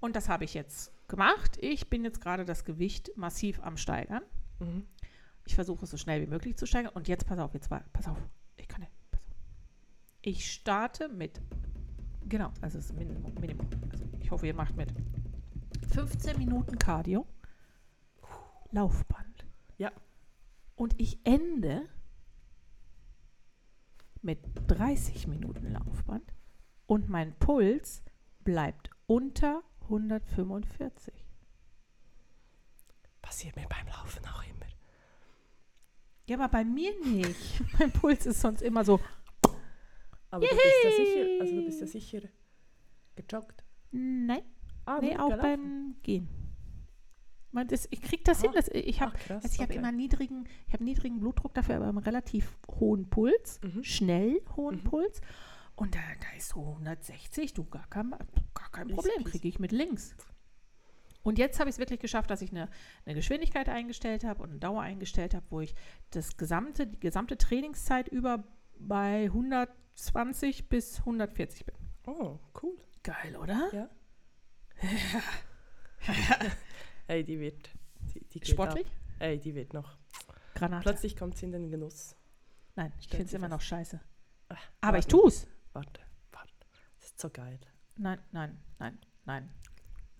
Und das habe ich jetzt gemacht. Ich bin jetzt gerade das Gewicht massiv am Steigern. Mhm. Ich versuche es so schnell wie möglich zu steigern. Und jetzt pass auf, jetzt war, pass auf. Ich kann nicht. Pass auf. Ich starte mit, genau, also das ist Minimum. Minimum. Also ich hoffe, ihr macht mit. 15 Minuten Cardio, Laufband. Ja. Und ich ende mit 30 Minuten Laufband und mein Puls bleibt unter 145. Passiert mir beim Laufen auch immer. Ja, aber bei mir nicht. mein Puls ist sonst immer so. Aber du bist ja sicher, also du bist ja sicher gejoggt. Nein, Ah, nee, auch gelaufen. beim Gehen. Man, das, ich kriege das hin. Ah. Das, ich habe also ich habe okay. immer niedrigen, ich habe niedrigen Blutdruck dafür, aber einen relativ hohen Puls, Mhm. schnell hohen Mhm. Puls. Und da, da ist so 160, du gar kein, gar kein Problem, kriege ich mit links. Und jetzt habe ich es wirklich geschafft, dass ich eine, eine Geschwindigkeit eingestellt habe und eine Dauer eingestellt habe, wo ich das gesamte, die gesamte Trainingszeit über bei 120 bis 140 bin. Oh, cool. Geil, oder? Ja. Hey, die wird. Die, die Sportlich? Ab. Ey, die wird noch. Granate. Plötzlich kommt sie in den Genuss. Nein, ich finde es immer noch scheiße. Ah, Aber ich warte, tue es. Warte, warte. Das ist so geil. Nein, nein, nein, nein.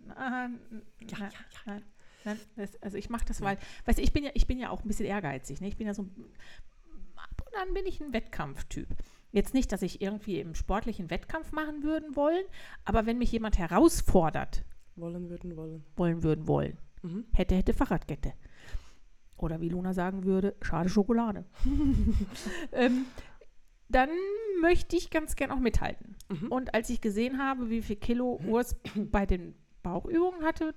Nein, Ja, nein, ja, nein, nein. Das, also ich mache das, weil, weißt du, ich bin ja, ich bin ja auch ein bisschen ehrgeizig. Ne? Ich bin ja so, ein- ab und an bin ich ein Wettkampftyp. Jetzt nicht, dass ich irgendwie im sportlichen Wettkampf machen würden wollen, aber wenn mich jemand herausfordert, Wollen würden, wollen. wollen würden wollen, Mhm. hätte, hätte Fahrradkette. Oder wie Luna sagen würde, schade Schokolade. ähm, dann möchte ich ganz gern auch mithalten. Mhm. Und als ich gesehen habe, wie viel Kilo Urs bei den Bauchübungen hatte,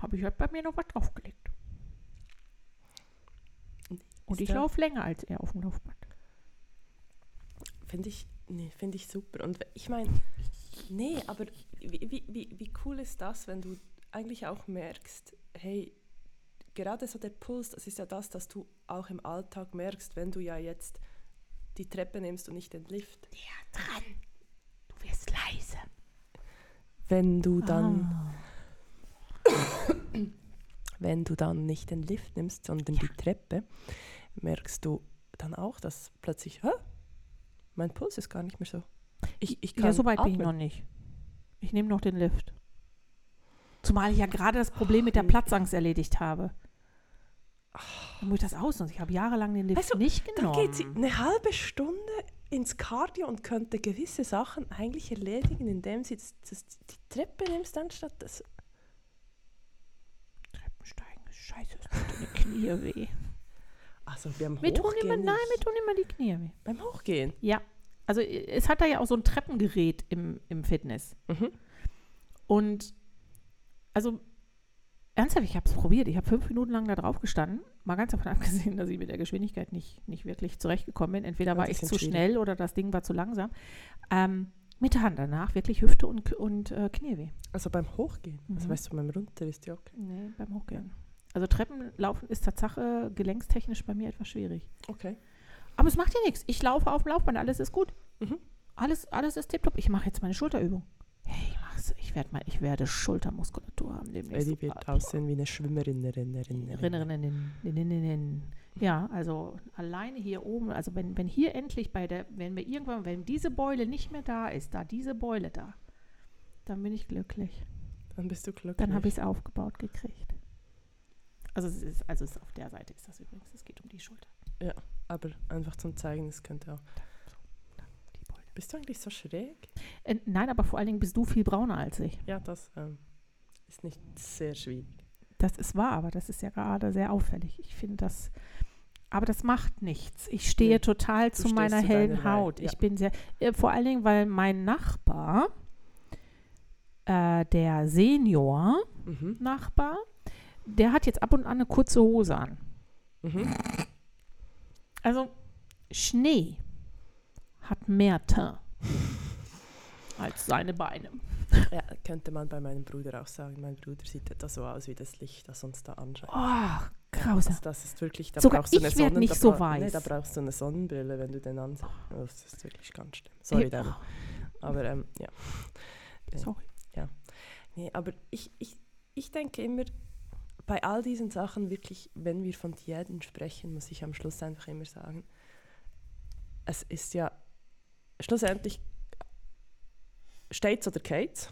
habe ich halt bei mir noch was draufgelegt. Und Ist ich laufe länger als er auf dem Laufband. Finde ich, nee, finde ich super. Und ich meine, nee, aber wie, wie, wie, cool ist das, wenn du eigentlich auch merkst, hey, gerade so der Puls, das ist ja das, dass du auch im Alltag merkst, wenn du ja jetzt die Treppe nimmst und nicht den Lift. Ja, dran. Du wirst leise. Wenn du dann, Ah. wenn du dann nicht den Lift nimmst, sondern die Treppe, merkst du dann auch, dass plötzlich? Mein Puls ist gar nicht mehr so. Ich, ich kann Ja, so weit bin ich atmen. noch nicht. Ich nehme noch den Lift. Zumal ich ja gerade das Problem mit der Platzangst erledigt habe. Dann muss ich das ausnutzen. Ich habe jahrelang den Lift Weißt du, nicht Dann genommen. geht sie eine halbe Stunde ins Cardio und könnte gewisse Sachen eigentlich erledigen, indem sie das, das, die Treppe nimmst, anstatt das. Treppensteigen ist scheiße, es tut deine Knie weh. Also beim Mir tun Hochgehen immer, nein, mir nicht. tun immer die Knie weh. Beim Hochgehen. Ja, also es hat da ja auch so ein Treppengerät im, im Fitness. Mhm. Und also ernsthaft, ich habe es probiert. Ich habe fünf Minuten lang da drauf gestanden. Mal ganz davon abgesehen, dass ich mit der Geschwindigkeit nicht, nicht wirklich zurechtgekommen bin. Entweder war ich zu schwierig. schnell oder das Ding war zu langsam. Ähm, mit der Hand danach wirklich Hüfte und, und äh, Knieweh. Also beim Hochgehen. Also Mhm. weißt du, beim Runter ist ja okay. Nee, beim Hochgehen. Also Treppenlaufen ist Tatsache gelenkstechnisch bei mir etwas schwierig. Okay. Aber es macht ja nichts. Ich laufe auf dem Laufband, alles ist gut. Mhm. Alles, alles ist tipptopp. Ich mache jetzt meine Schulterübung. Hey, ich mach's. Ich werde mal, ich werde Schultermuskulatur haben demnächst. Eddie wird aussehen wie eine Schwimmerin. Ja, also alleine hier oben, also wenn, wenn hier endlich bei der, wenn wir irgendwann, wenn diese Beule nicht mehr da ist, da diese Beule da, dann bin ich glücklich. Dann bist du glücklich. Dann habe ich es aufgebaut gekriegt. Also es ist, also es ist auf der Seite ist das übrigens, es geht um die Schulter. Aber einfach zum Zeigen, es könnte auch. Bist du eigentlich so schräg? Äh, nein, aber vor allen Dingen bist du viel brauner als ich. Ja, das ähm, ist nicht sehr schwierig. Das ist wahr, aber das ist ja gerade sehr auffällig. Ich finde das, aber das macht nichts. Ich stehe Nee, total zu meiner zu hellen Haut. ja. Ich bin sehr, äh, vor allen Dingen, weil mein Nachbar, äh, der Senior-Nachbar, Mhm. der hat jetzt ab und an eine kurze Hose an. Mhm. Also Schnee hat mehr Teint als seine Beine. Ja, könnte man bei meinem Bruder auch sagen. Mein Bruder sieht etwa so aus wie das Licht, das uns da anscheint. Oh, grausam. Also das ist wirklich, da Sogar brauchst du eine Sonnen- nicht da so bra- Nee, weiß. da brauchst du eine Sonnenbrille, wenn du den ansiehst. Oh, das ist wirklich ganz schlimm. Sorry, Äh, David. Aber ähm, ja. sorry. Nee, aber ich, ich, ich denke immer, bei all diesen Sachen wirklich, wenn wir von Diäten sprechen, muss ich am Schluss einfach immer sagen, es ist ja schlussendlich steht's oder geht's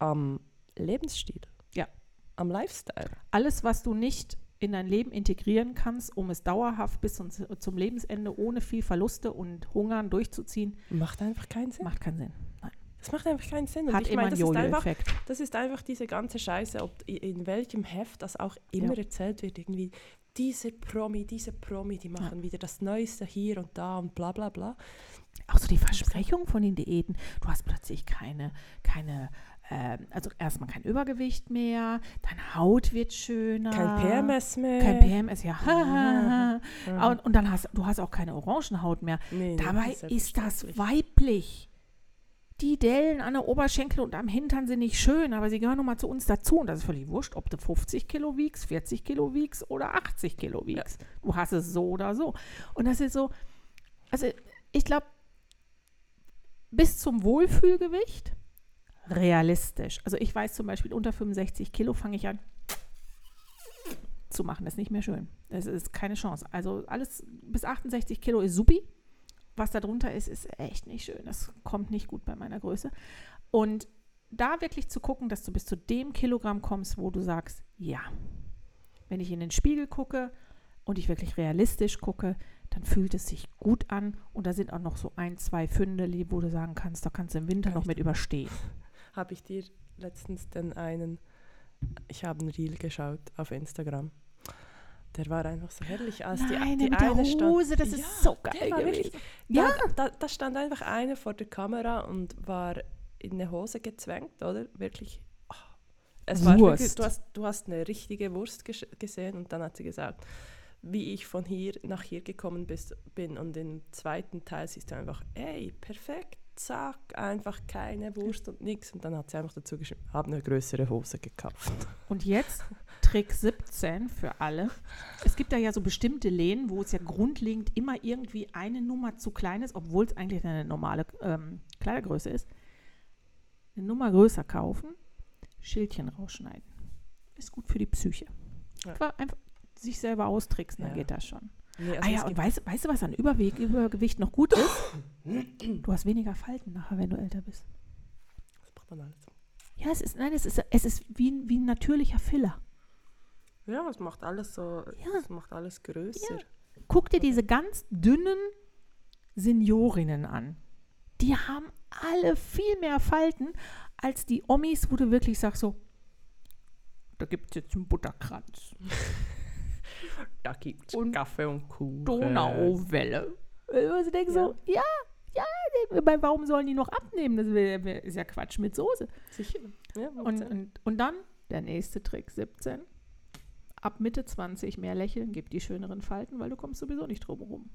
am Lebensstil, Ja. am Lifestyle. Alles, was du nicht in dein Leben integrieren kannst, um es dauerhaft bis zum, zum Lebensende ohne viel Verluste und Hungern durchzuziehen, Macht einfach keinen Sinn. macht keinen Sinn. Das macht einfach keinen Sinn. Und Hat ich immer meine, das ist einfach. Das ist einfach diese ganze Scheiße, ob in welchem Heft das auch immer Ja. erzählt wird, irgendwie dieser Promi, diese Promi, die machen wieder das Neueste hier und da und bla bla bla. Auch so die Versprechung von den Diäten. Du hast plötzlich keine, keine ähm, also erstmal kein Übergewicht mehr, deine Haut wird schöner. Kein PMS mehr. Kein PMS, ja. Ja. Und, und dann hast du hast auch keine Orangenhaut mehr. Nee, Dabei das ist das selbstverständlich. weiblich. Die Dellen an der Oberschenkel und am Hintern sind nicht schön, aber sie gehören nun mal zu uns dazu. Und das ist völlig wurscht, ob du 50 Kilo wiegst, 40 Kilo wiegst oder 80 Kilo wiegst. Du hast es so oder so. Und das ist so, also ich glaube, bis zum Wohlfühlgewicht realistisch. Also ich weiß zum Beispiel, unter 65 Kilo fange ich an zu machen. Das ist nicht mehr schön. Das ist keine Chance. Also alles bis 68 Kilo ist supi. Was da drunter ist, ist echt nicht schön. Das kommt nicht gut bei meiner Größe. Und da wirklich zu gucken, dass du bis zu dem Kilogramm kommst, wo du sagst, ja, wenn ich in den Spiegel gucke und ich wirklich realistisch gucke, dann fühlt es sich gut an und da sind auch noch so ein, zwei Fünde, wo du sagen kannst, da kannst du im Winter Kann noch mit überstehen. Habe ich dir letztens den einen, ich habe einen Reel geschaut auf Instagram. Der war einfach so herrlich, als die, Nein, die mit der eine stand- Hose, das ist Ja, so der geil gewesen. Ja, da, da stand einfach einer vor der Kamera und war in eine Hose gezwängt, oder? Wirklich. ah. Es war wirklich Wurst. du, hast, du hast eine richtige Wurst gesehen und dann hat sie gesagt, wie ich von hier nach hier gekommen bis, bin. Und im zweiten Teil siehst du einfach, ey, perfekt, zack, einfach keine Wurst und nichts. Und dann hat sie einfach dazu geschrieben, habe eine größere Hose gekauft. Und jetzt Trick 17 für alle. Es gibt da ja so bestimmte Lehnen, wo es ja grundlegend immer irgendwie eine Nummer zu klein ist, obwohl es eigentlich eine normale ähm, Kleidergröße ist. Eine Nummer größer kaufen, Schildchen rausschneiden. Ist gut für die Psyche. Ja. Einfach, einfach sich selber austricksen, dann Ja. geht das schon. Nee, also ah ja, und weißt, weißt du, was an Überweg, Übergewicht noch gut ist? Du hast weniger Falten nachher, wenn du älter bist. das macht man alles. Ja, es ist, nein, es ist, es ist wie, ein- wie ein natürlicher Filler. Ja, es macht alles so, Ja. es macht alles größer. Guck dir diese ganz dünnen Seniorinnen an. Die haben alle viel mehr Falten als die Omis, wo du wirklich sagst so, da gibt es jetzt einen Butterkranz, Da gibt es Und Kaffee und Kuchen. Donauwelle. Also denkst so, ja, ja, weil warum sollen die noch abnehmen? Das ist ja Quatsch mit Soße. Sicher. Ja, Und, und, und dann der nächste Trick, 17. Ab Mitte 20 mehr lächeln, gib die schöneren Falten, weil du kommst sowieso nicht drum rum.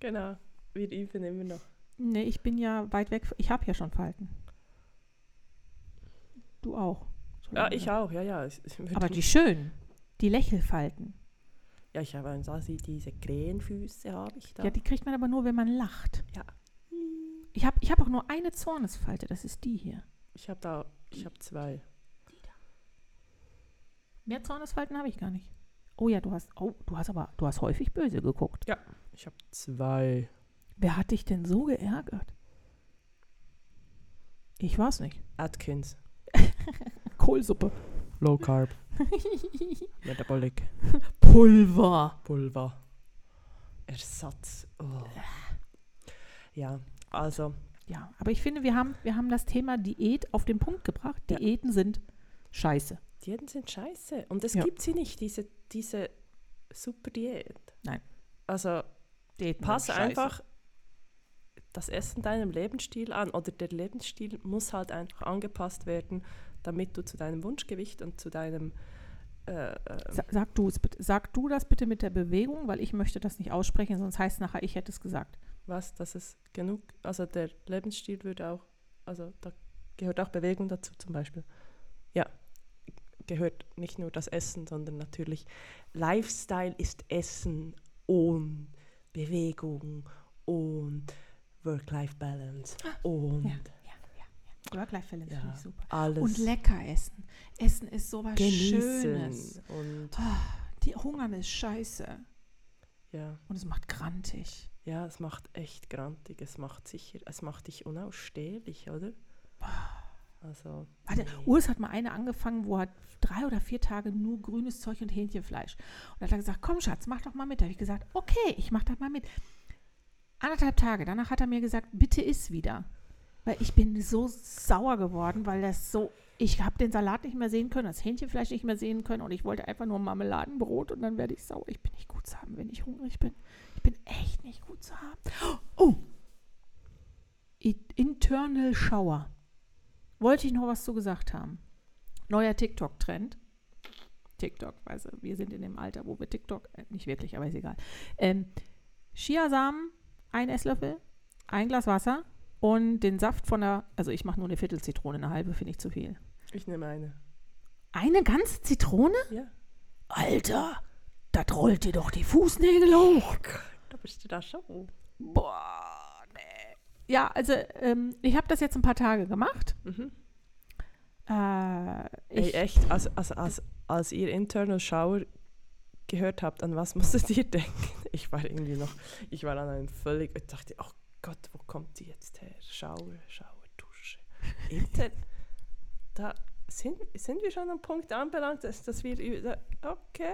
genau. Wir üben immer noch. Nee, ich bin ja weit weg. Ich habe ja schon Falten. Du auch. So Ja, ich auch, ja, ja. Ich, ich Aber die schönen, die Lächelfalten, ja, ich habe also diese Krähenfüße habe ich da. ja, die kriegt man aber nur, wenn man lacht. Ja. Ich habe ich hab auch nur eine Zornesfalte, das ist die hier. ich habe da, ich habe zwei. Mehr Zornesfalten habe ich gar nicht. Oh ja, du hast, oh, du hast aber, du hast häufig böse geguckt. Ich habe zwei. Wer hat dich denn so geärgert? Ich war's nicht. Atkins. Kohlsuppe. Low Carb. Metabolic. Pulver. Pulver. Ersatz. Oh. Ja, also. Ja, aber ich finde, wir haben, wir haben das Thema Diät auf den Punkt gebracht. Ja. Diäten sind scheiße. Diäten sind scheiße. Und es Ja. gibt sie nicht, diese, diese super Diät. Nein. Also Diäten pass sind scheiße. einfach das Essen deinem Lebensstil an oder der Lebensstil muss halt einfach angepasst werden, damit du zu deinem Wunschgewicht und zu deinem äh, äh, Sa- Sag du, sag du das bitte mit der Bewegung, weil ich möchte das nicht aussprechen, sonst heißt nachher, ich hätte es gesagt. was, dass es genug, also der Lebensstil würde auch, also da gehört auch Bewegung dazu zum Beispiel. Ja, gehört nicht nur das Essen, sondern natürlich Lifestyle ist Essen und Bewegung und Work-Life-Balance und ja, ja. ja. Work-Life-Balance Ja, finde ich super. alles Und lecker essen. Essen ist sowas genießen Schönes. und Die Hungern ist scheiße. ja, Und es macht grantig. ja, es macht echt grantig, es macht sicher, es macht dich unausstehlich, oder? Also, Warte, nee. Urs hat mal eine angefangen, wo er drei oder vier Tage nur grünes Zeug und Hähnchenfleisch. Und hat er gesagt, komm Schatz, mach doch mal mit. Da habe ich gesagt, okay, ich mach das mal mit. Anderthalb Tage, danach hat er mir gesagt, bitte iss wieder. Weil ich bin so sauer geworden, weil das so, ich habe den Salat nicht mehr sehen können, das Hähnchenfleisch nicht mehr sehen können und ich wollte einfach nur Marmeladenbrot und dann werde ich sauer. Ich bin nicht gut zu haben, wenn ich hungrig bin. Ich bin echt nicht gut zu haben. Oh! Internal Shower. Wollte ich noch was zu gesagt haben. Neuer TikTok-Trend. TikTok, weißt du, wir sind in dem Alter, wo wir TikTok, äh, nicht wirklich, aber ist egal. Ähm, Chiasamen, ein Esslöffel, ein Glas Wasser und den Saft von der, also ich mache nur eine Viertelzitrone, eine halbe finde ich zu viel. Ich nehme eine. Eine ganze Zitrone? Ja. Alter, das rollt dir doch die Fußnägel hoch. Da bist du da schon. Boah, nee. Ja, also ähm, ich habe das jetzt ein paar Tage gemacht. Mhm. Äh, Ey, ich, echt, als, als, als, als ihr Internal Shower gehört habt, an was musstet ihr denken? Ich war irgendwie noch, ich war an einem völlig, ich dachte, oh Gott, wo kommt die jetzt her? Shower, Dusche. Inter, da sind, sind wir schon am Punkt anbelangt, dass, dass wir, okay,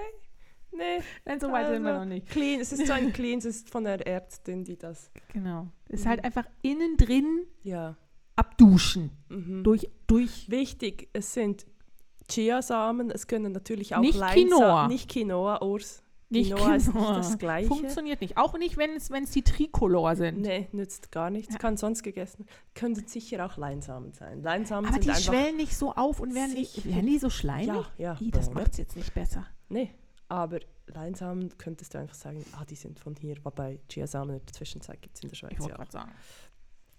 nee. nein, so weit sind wir also, noch nicht. Clean, es ist so ein Clean, es ist von der Ärztin, die das, Genau. Ist Mhm. halt einfach innen drin ja. abduschen. Mhm. Durch, durch Wichtig, es sind Chiasamen, es können natürlich auch Nicht Leinsa- Quinoa. Nicht Quinoa, Urs. Nicht Quinoa ist nicht das Gleiche. Funktioniert nicht. Auch nicht, wenn es, wenn es die Tricolor sind. Nee, nützt gar nichts. Ja. Kann sonst gegessen. Können sicher auch Leinsamen sein. Leinsamen Aber sind die schwellen nicht so auf und werden, nicht, werden die so schleimig? Ja, ja. Ih, das macht es jetzt nicht besser. Nee, aber Leinsamen könntest du einfach sagen, ah, die sind von hier. Wobei Chiasamen in der Zwischenzeit gibt es in der Schweiz Ich wollte ja gerade sagen.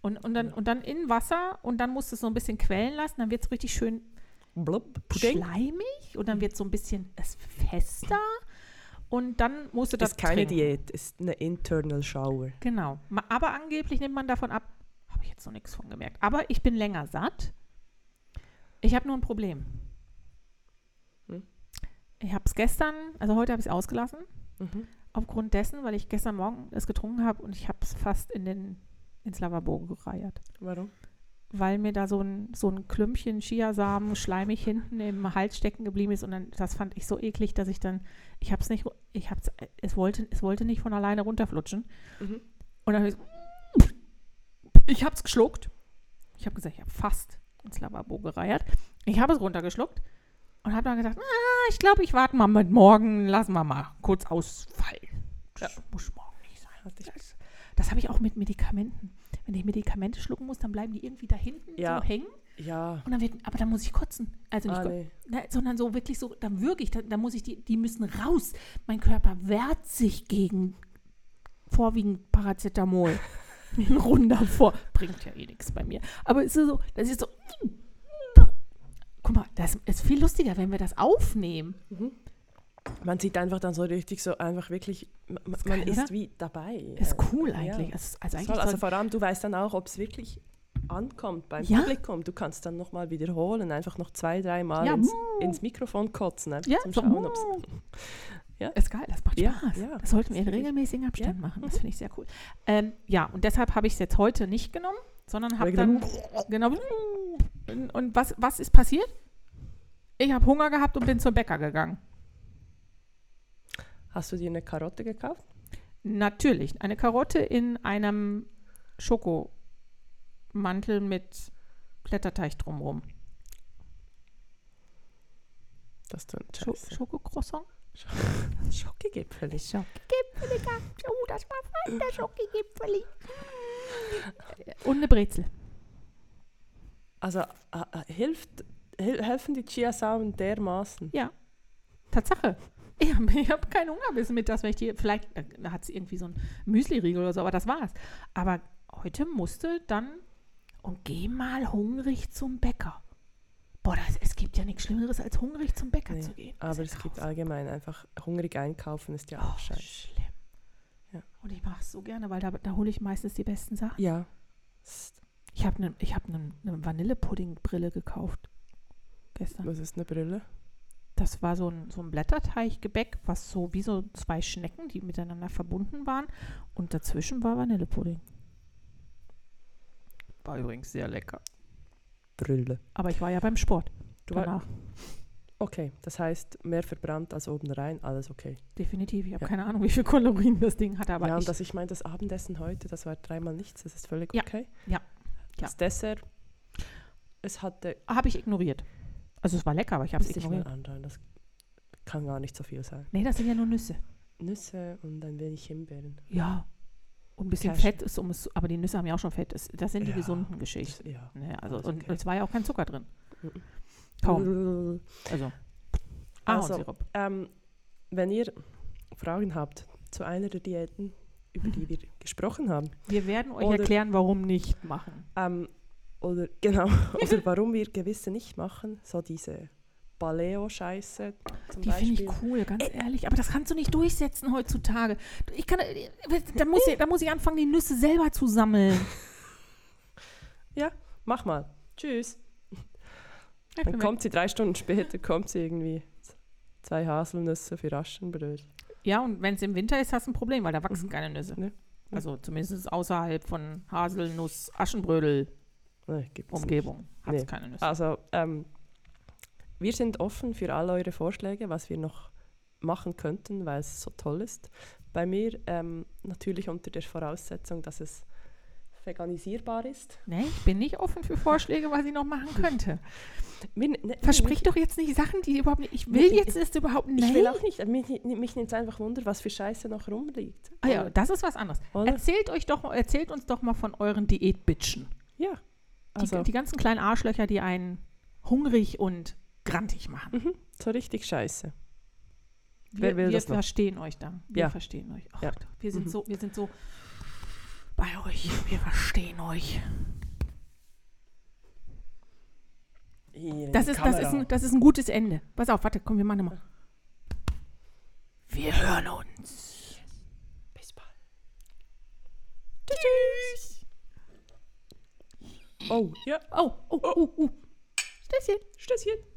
Und, und, dann, und dann in Wasser und dann musst du es so ein bisschen quellen lassen. Dann wird es richtig schön Blub, schleimig und dann wird es so ein bisschen es fester. Und dann musst du das ist keine trinken. Diät, ist eine Internal Shower. Genau. Aber angeblich nimmt man davon ab. Habe ich jetzt noch nichts von gemerkt. Aber ich bin länger satt. Ich habe nur ein Problem. Hm? Ich habe es gestern, also heute habe ich es ausgelassen. Mhm. Aufgrund dessen, weil ich gestern Morgen es getrunken habe und ich habe es fast in den, ins Lavabo gereiert. Warum? Weil mir da so ein, so ein Klümpchen Chiasamen schleimig hinten im Hals stecken geblieben ist und dann, das fand ich so eklig, dass ich dann, ich habe es nicht, ich hab's, es wollte, es wollte nicht von alleine runterflutschen. Mhm. Und dann habe ich, ich habe es geschluckt. Ich habe gesagt, ich habe fast ins Lavabo gereiert. Ich habe es runtergeschluckt und habe dann gedacht, ah, ich glaube, ich warte mal mit morgen, lassen wir mal kurz ausfallen. Das muss morgen nicht sein. Ich- Das, das habe ich auch mit Medikamenten. Wenn ich Medikamente schlucken muss, dann bleiben die irgendwie da hinten Ja. so hängen. Ja. Und dann wird, aber dann muss ich kotzen. Also nicht, Ah, nee. ne, sondern so wirklich so, dann wirklich, dann, dann muss ich die, die müssen raus. Mein Körper wehrt sich gegen vorwiegend Paracetamol. Runter vor. Bringt ja eh nichts bei mir. Aber es ist so, das ist so. Guck mal, das ist viel lustiger, wenn wir das aufnehmen. Man sieht einfach dann so richtig so einfach wirklich, man, Ist geil, ist wie dabei. Ist cool Ja. eigentlich. Also, also eigentlich Soll, also vor allem, du weißt dann auch, ob es wirklich ankommt beim Ja. Publikum. Du kannst dann nochmal wiederholen, einfach noch zwei, drei Mal Ja, ins, ins Mikrofon kotzen, einfach Ja, zum so, Schauen, ob's, mm. ist geil, das macht Ja, Spaß. ja, das sollten wir in regelmäßigen Abständen Ja. machen. Das finde ich sehr cool. Ähm, ja, und deshalb habe ich es jetzt heute nicht genommen, sondern habe dann. Genau. Und, und was, was ist passiert? Ich habe Hunger gehabt und bin zum Bäcker gegangen. Hast du dir eine Karotte gekauft? Natürlich. Eine Karotte in einem Schokomantel mit Blätterteig drumherum. Das tut Scho scheiße. Schokocroissant? Schokogipfel. Schokogipfeli. Oh, das war fein, der Schokogipfeli. Und eine Brezel. Also äh, äh, hilft, hel helfen die Chiasamen dermaßen? Ja. Tatsache. Ich habe hab keinen Hunger bis mittags, wenn ich die, vielleicht äh, hat es irgendwie so ein Müsli-Riegel oder so, aber das war's. Aber heute musste dann und geh mal hungrig zum Bäcker. Boah, das, es gibt ja nichts Schlimmeres, als hungrig zum Bäcker Nee, zu gehen. Aber es gibt allgemein einfach hungrig einkaufen ist ja auch oh, scheiße. schlimm. Ja. Und ich mache es so gerne, weil da, da hole ich meistens die besten Sachen. Ja. Ich habe eine hab ne, ne Vanillepuddingbrille gekauft gestern. Was ist eine Brille? Das war so ein, so ein Blätterteiggebäck, was so wie so zwei Schnecken, die miteinander verbunden waren. Und dazwischen war Vanillepudding. War übrigens sehr lecker. Brille. Aber ich war ja beim Sport Du war, danach. okay, das heißt mehr verbrannt als oben rein, alles okay. Definitiv. Ich habe Ja. keine Ahnung, wie viel Kalorien das Ding hat, aber ja, und das, ich meine, das Abendessen heute, das war dreimal nichts, das ist völlig Ja. okay. Ja. Das Dessert, es hatte, Habe ich ignoriert. Also es war lecker, aber ich habe es ich mal das kann gar nicht so viel sein. Nee, das sind ja nur Nüsse. Nüsse und ein wenig Himbeeren. Ja. Und ein bisschen Cashew. Fett ist, um es, aber die Nüsse haben ja auch schon Fett. Das, das sind die Ja, gesunden Geschichten. Ja. Ne, also, alles und okay. es war ja auch kein Zucker drin. Mhm. Kaum. Also, Also, Ahornsirup. ähm, wenn ihr Fragen habt zu einer der Diäten, über die wir gesprochen haben, Wir werden euch Oder- erklären, warum nicht machen. ähm, oder genau, oder warum wir gewisse nicht machen, so diese Paleo-Scheiße zum Die finde ich cool, ganz ehrlich. Aber das kannst du nicht durchsetzen heutzutage. Ich kann, da, muss ich, da muss ich anfangen, die Nüsse selber zu sammeln. Mach mal. Tschüss. Dann kommt sie drei Stunden später, kommt sie irgendwie zwei Haselnüsse für Aschenbrödel. Ja, und wenn es im Winter ist, hast du ein Problem, weil da wachsen keine Nüsse. Ne. Also zumindest außerhalb von Haselnuss, Aschenbrödel, Nicht. Umgebung hat es Nee. keine Nüsse. Also, ähm, wir sind offen für all eure Vorschläge, was wir noch machen könnten, weil es so toll ist. Bei mir ähm, natürlich unter der Voraussetzung, dass es veganisierbar ist. Nee, ich bin nicht offen für Vorschläge, was ich noch machen könnte. Mir, ne, Versprich doch jetzt nicht Sachen, die überhaupt nicht. Ich will jetzt das überhaupt nicht. Ich will auch nicht. Mich, mich nimmt es einfach Wunder, was für Scheiße noch rumliegt. Ah ja, Oder- das ist was anderes. Oder? Erzählt euch doch, erzählt uns doch mal von euren Diätbitchen. Ja. Die, Also, die ganzen kleinen Arschlöcher, die einen hungrig und grantig machen. mhm, so richtig Scheiße. Wir, Wer wir noch? verstehen euch da. Wir Ja. verstehen euch. Ach, Ja. wir, sind Mhm. so, wir sind so bei euch. Wir verstehen euch. Das die ist, das, ist ein, das ist ein gutes Ende. Pass auf, warte, komm, wir machen mal. Wir hören uns. Bis bald. Tschüss. Oh, ja. Oh, oh, oh, oh. Stößchen. Stößchen.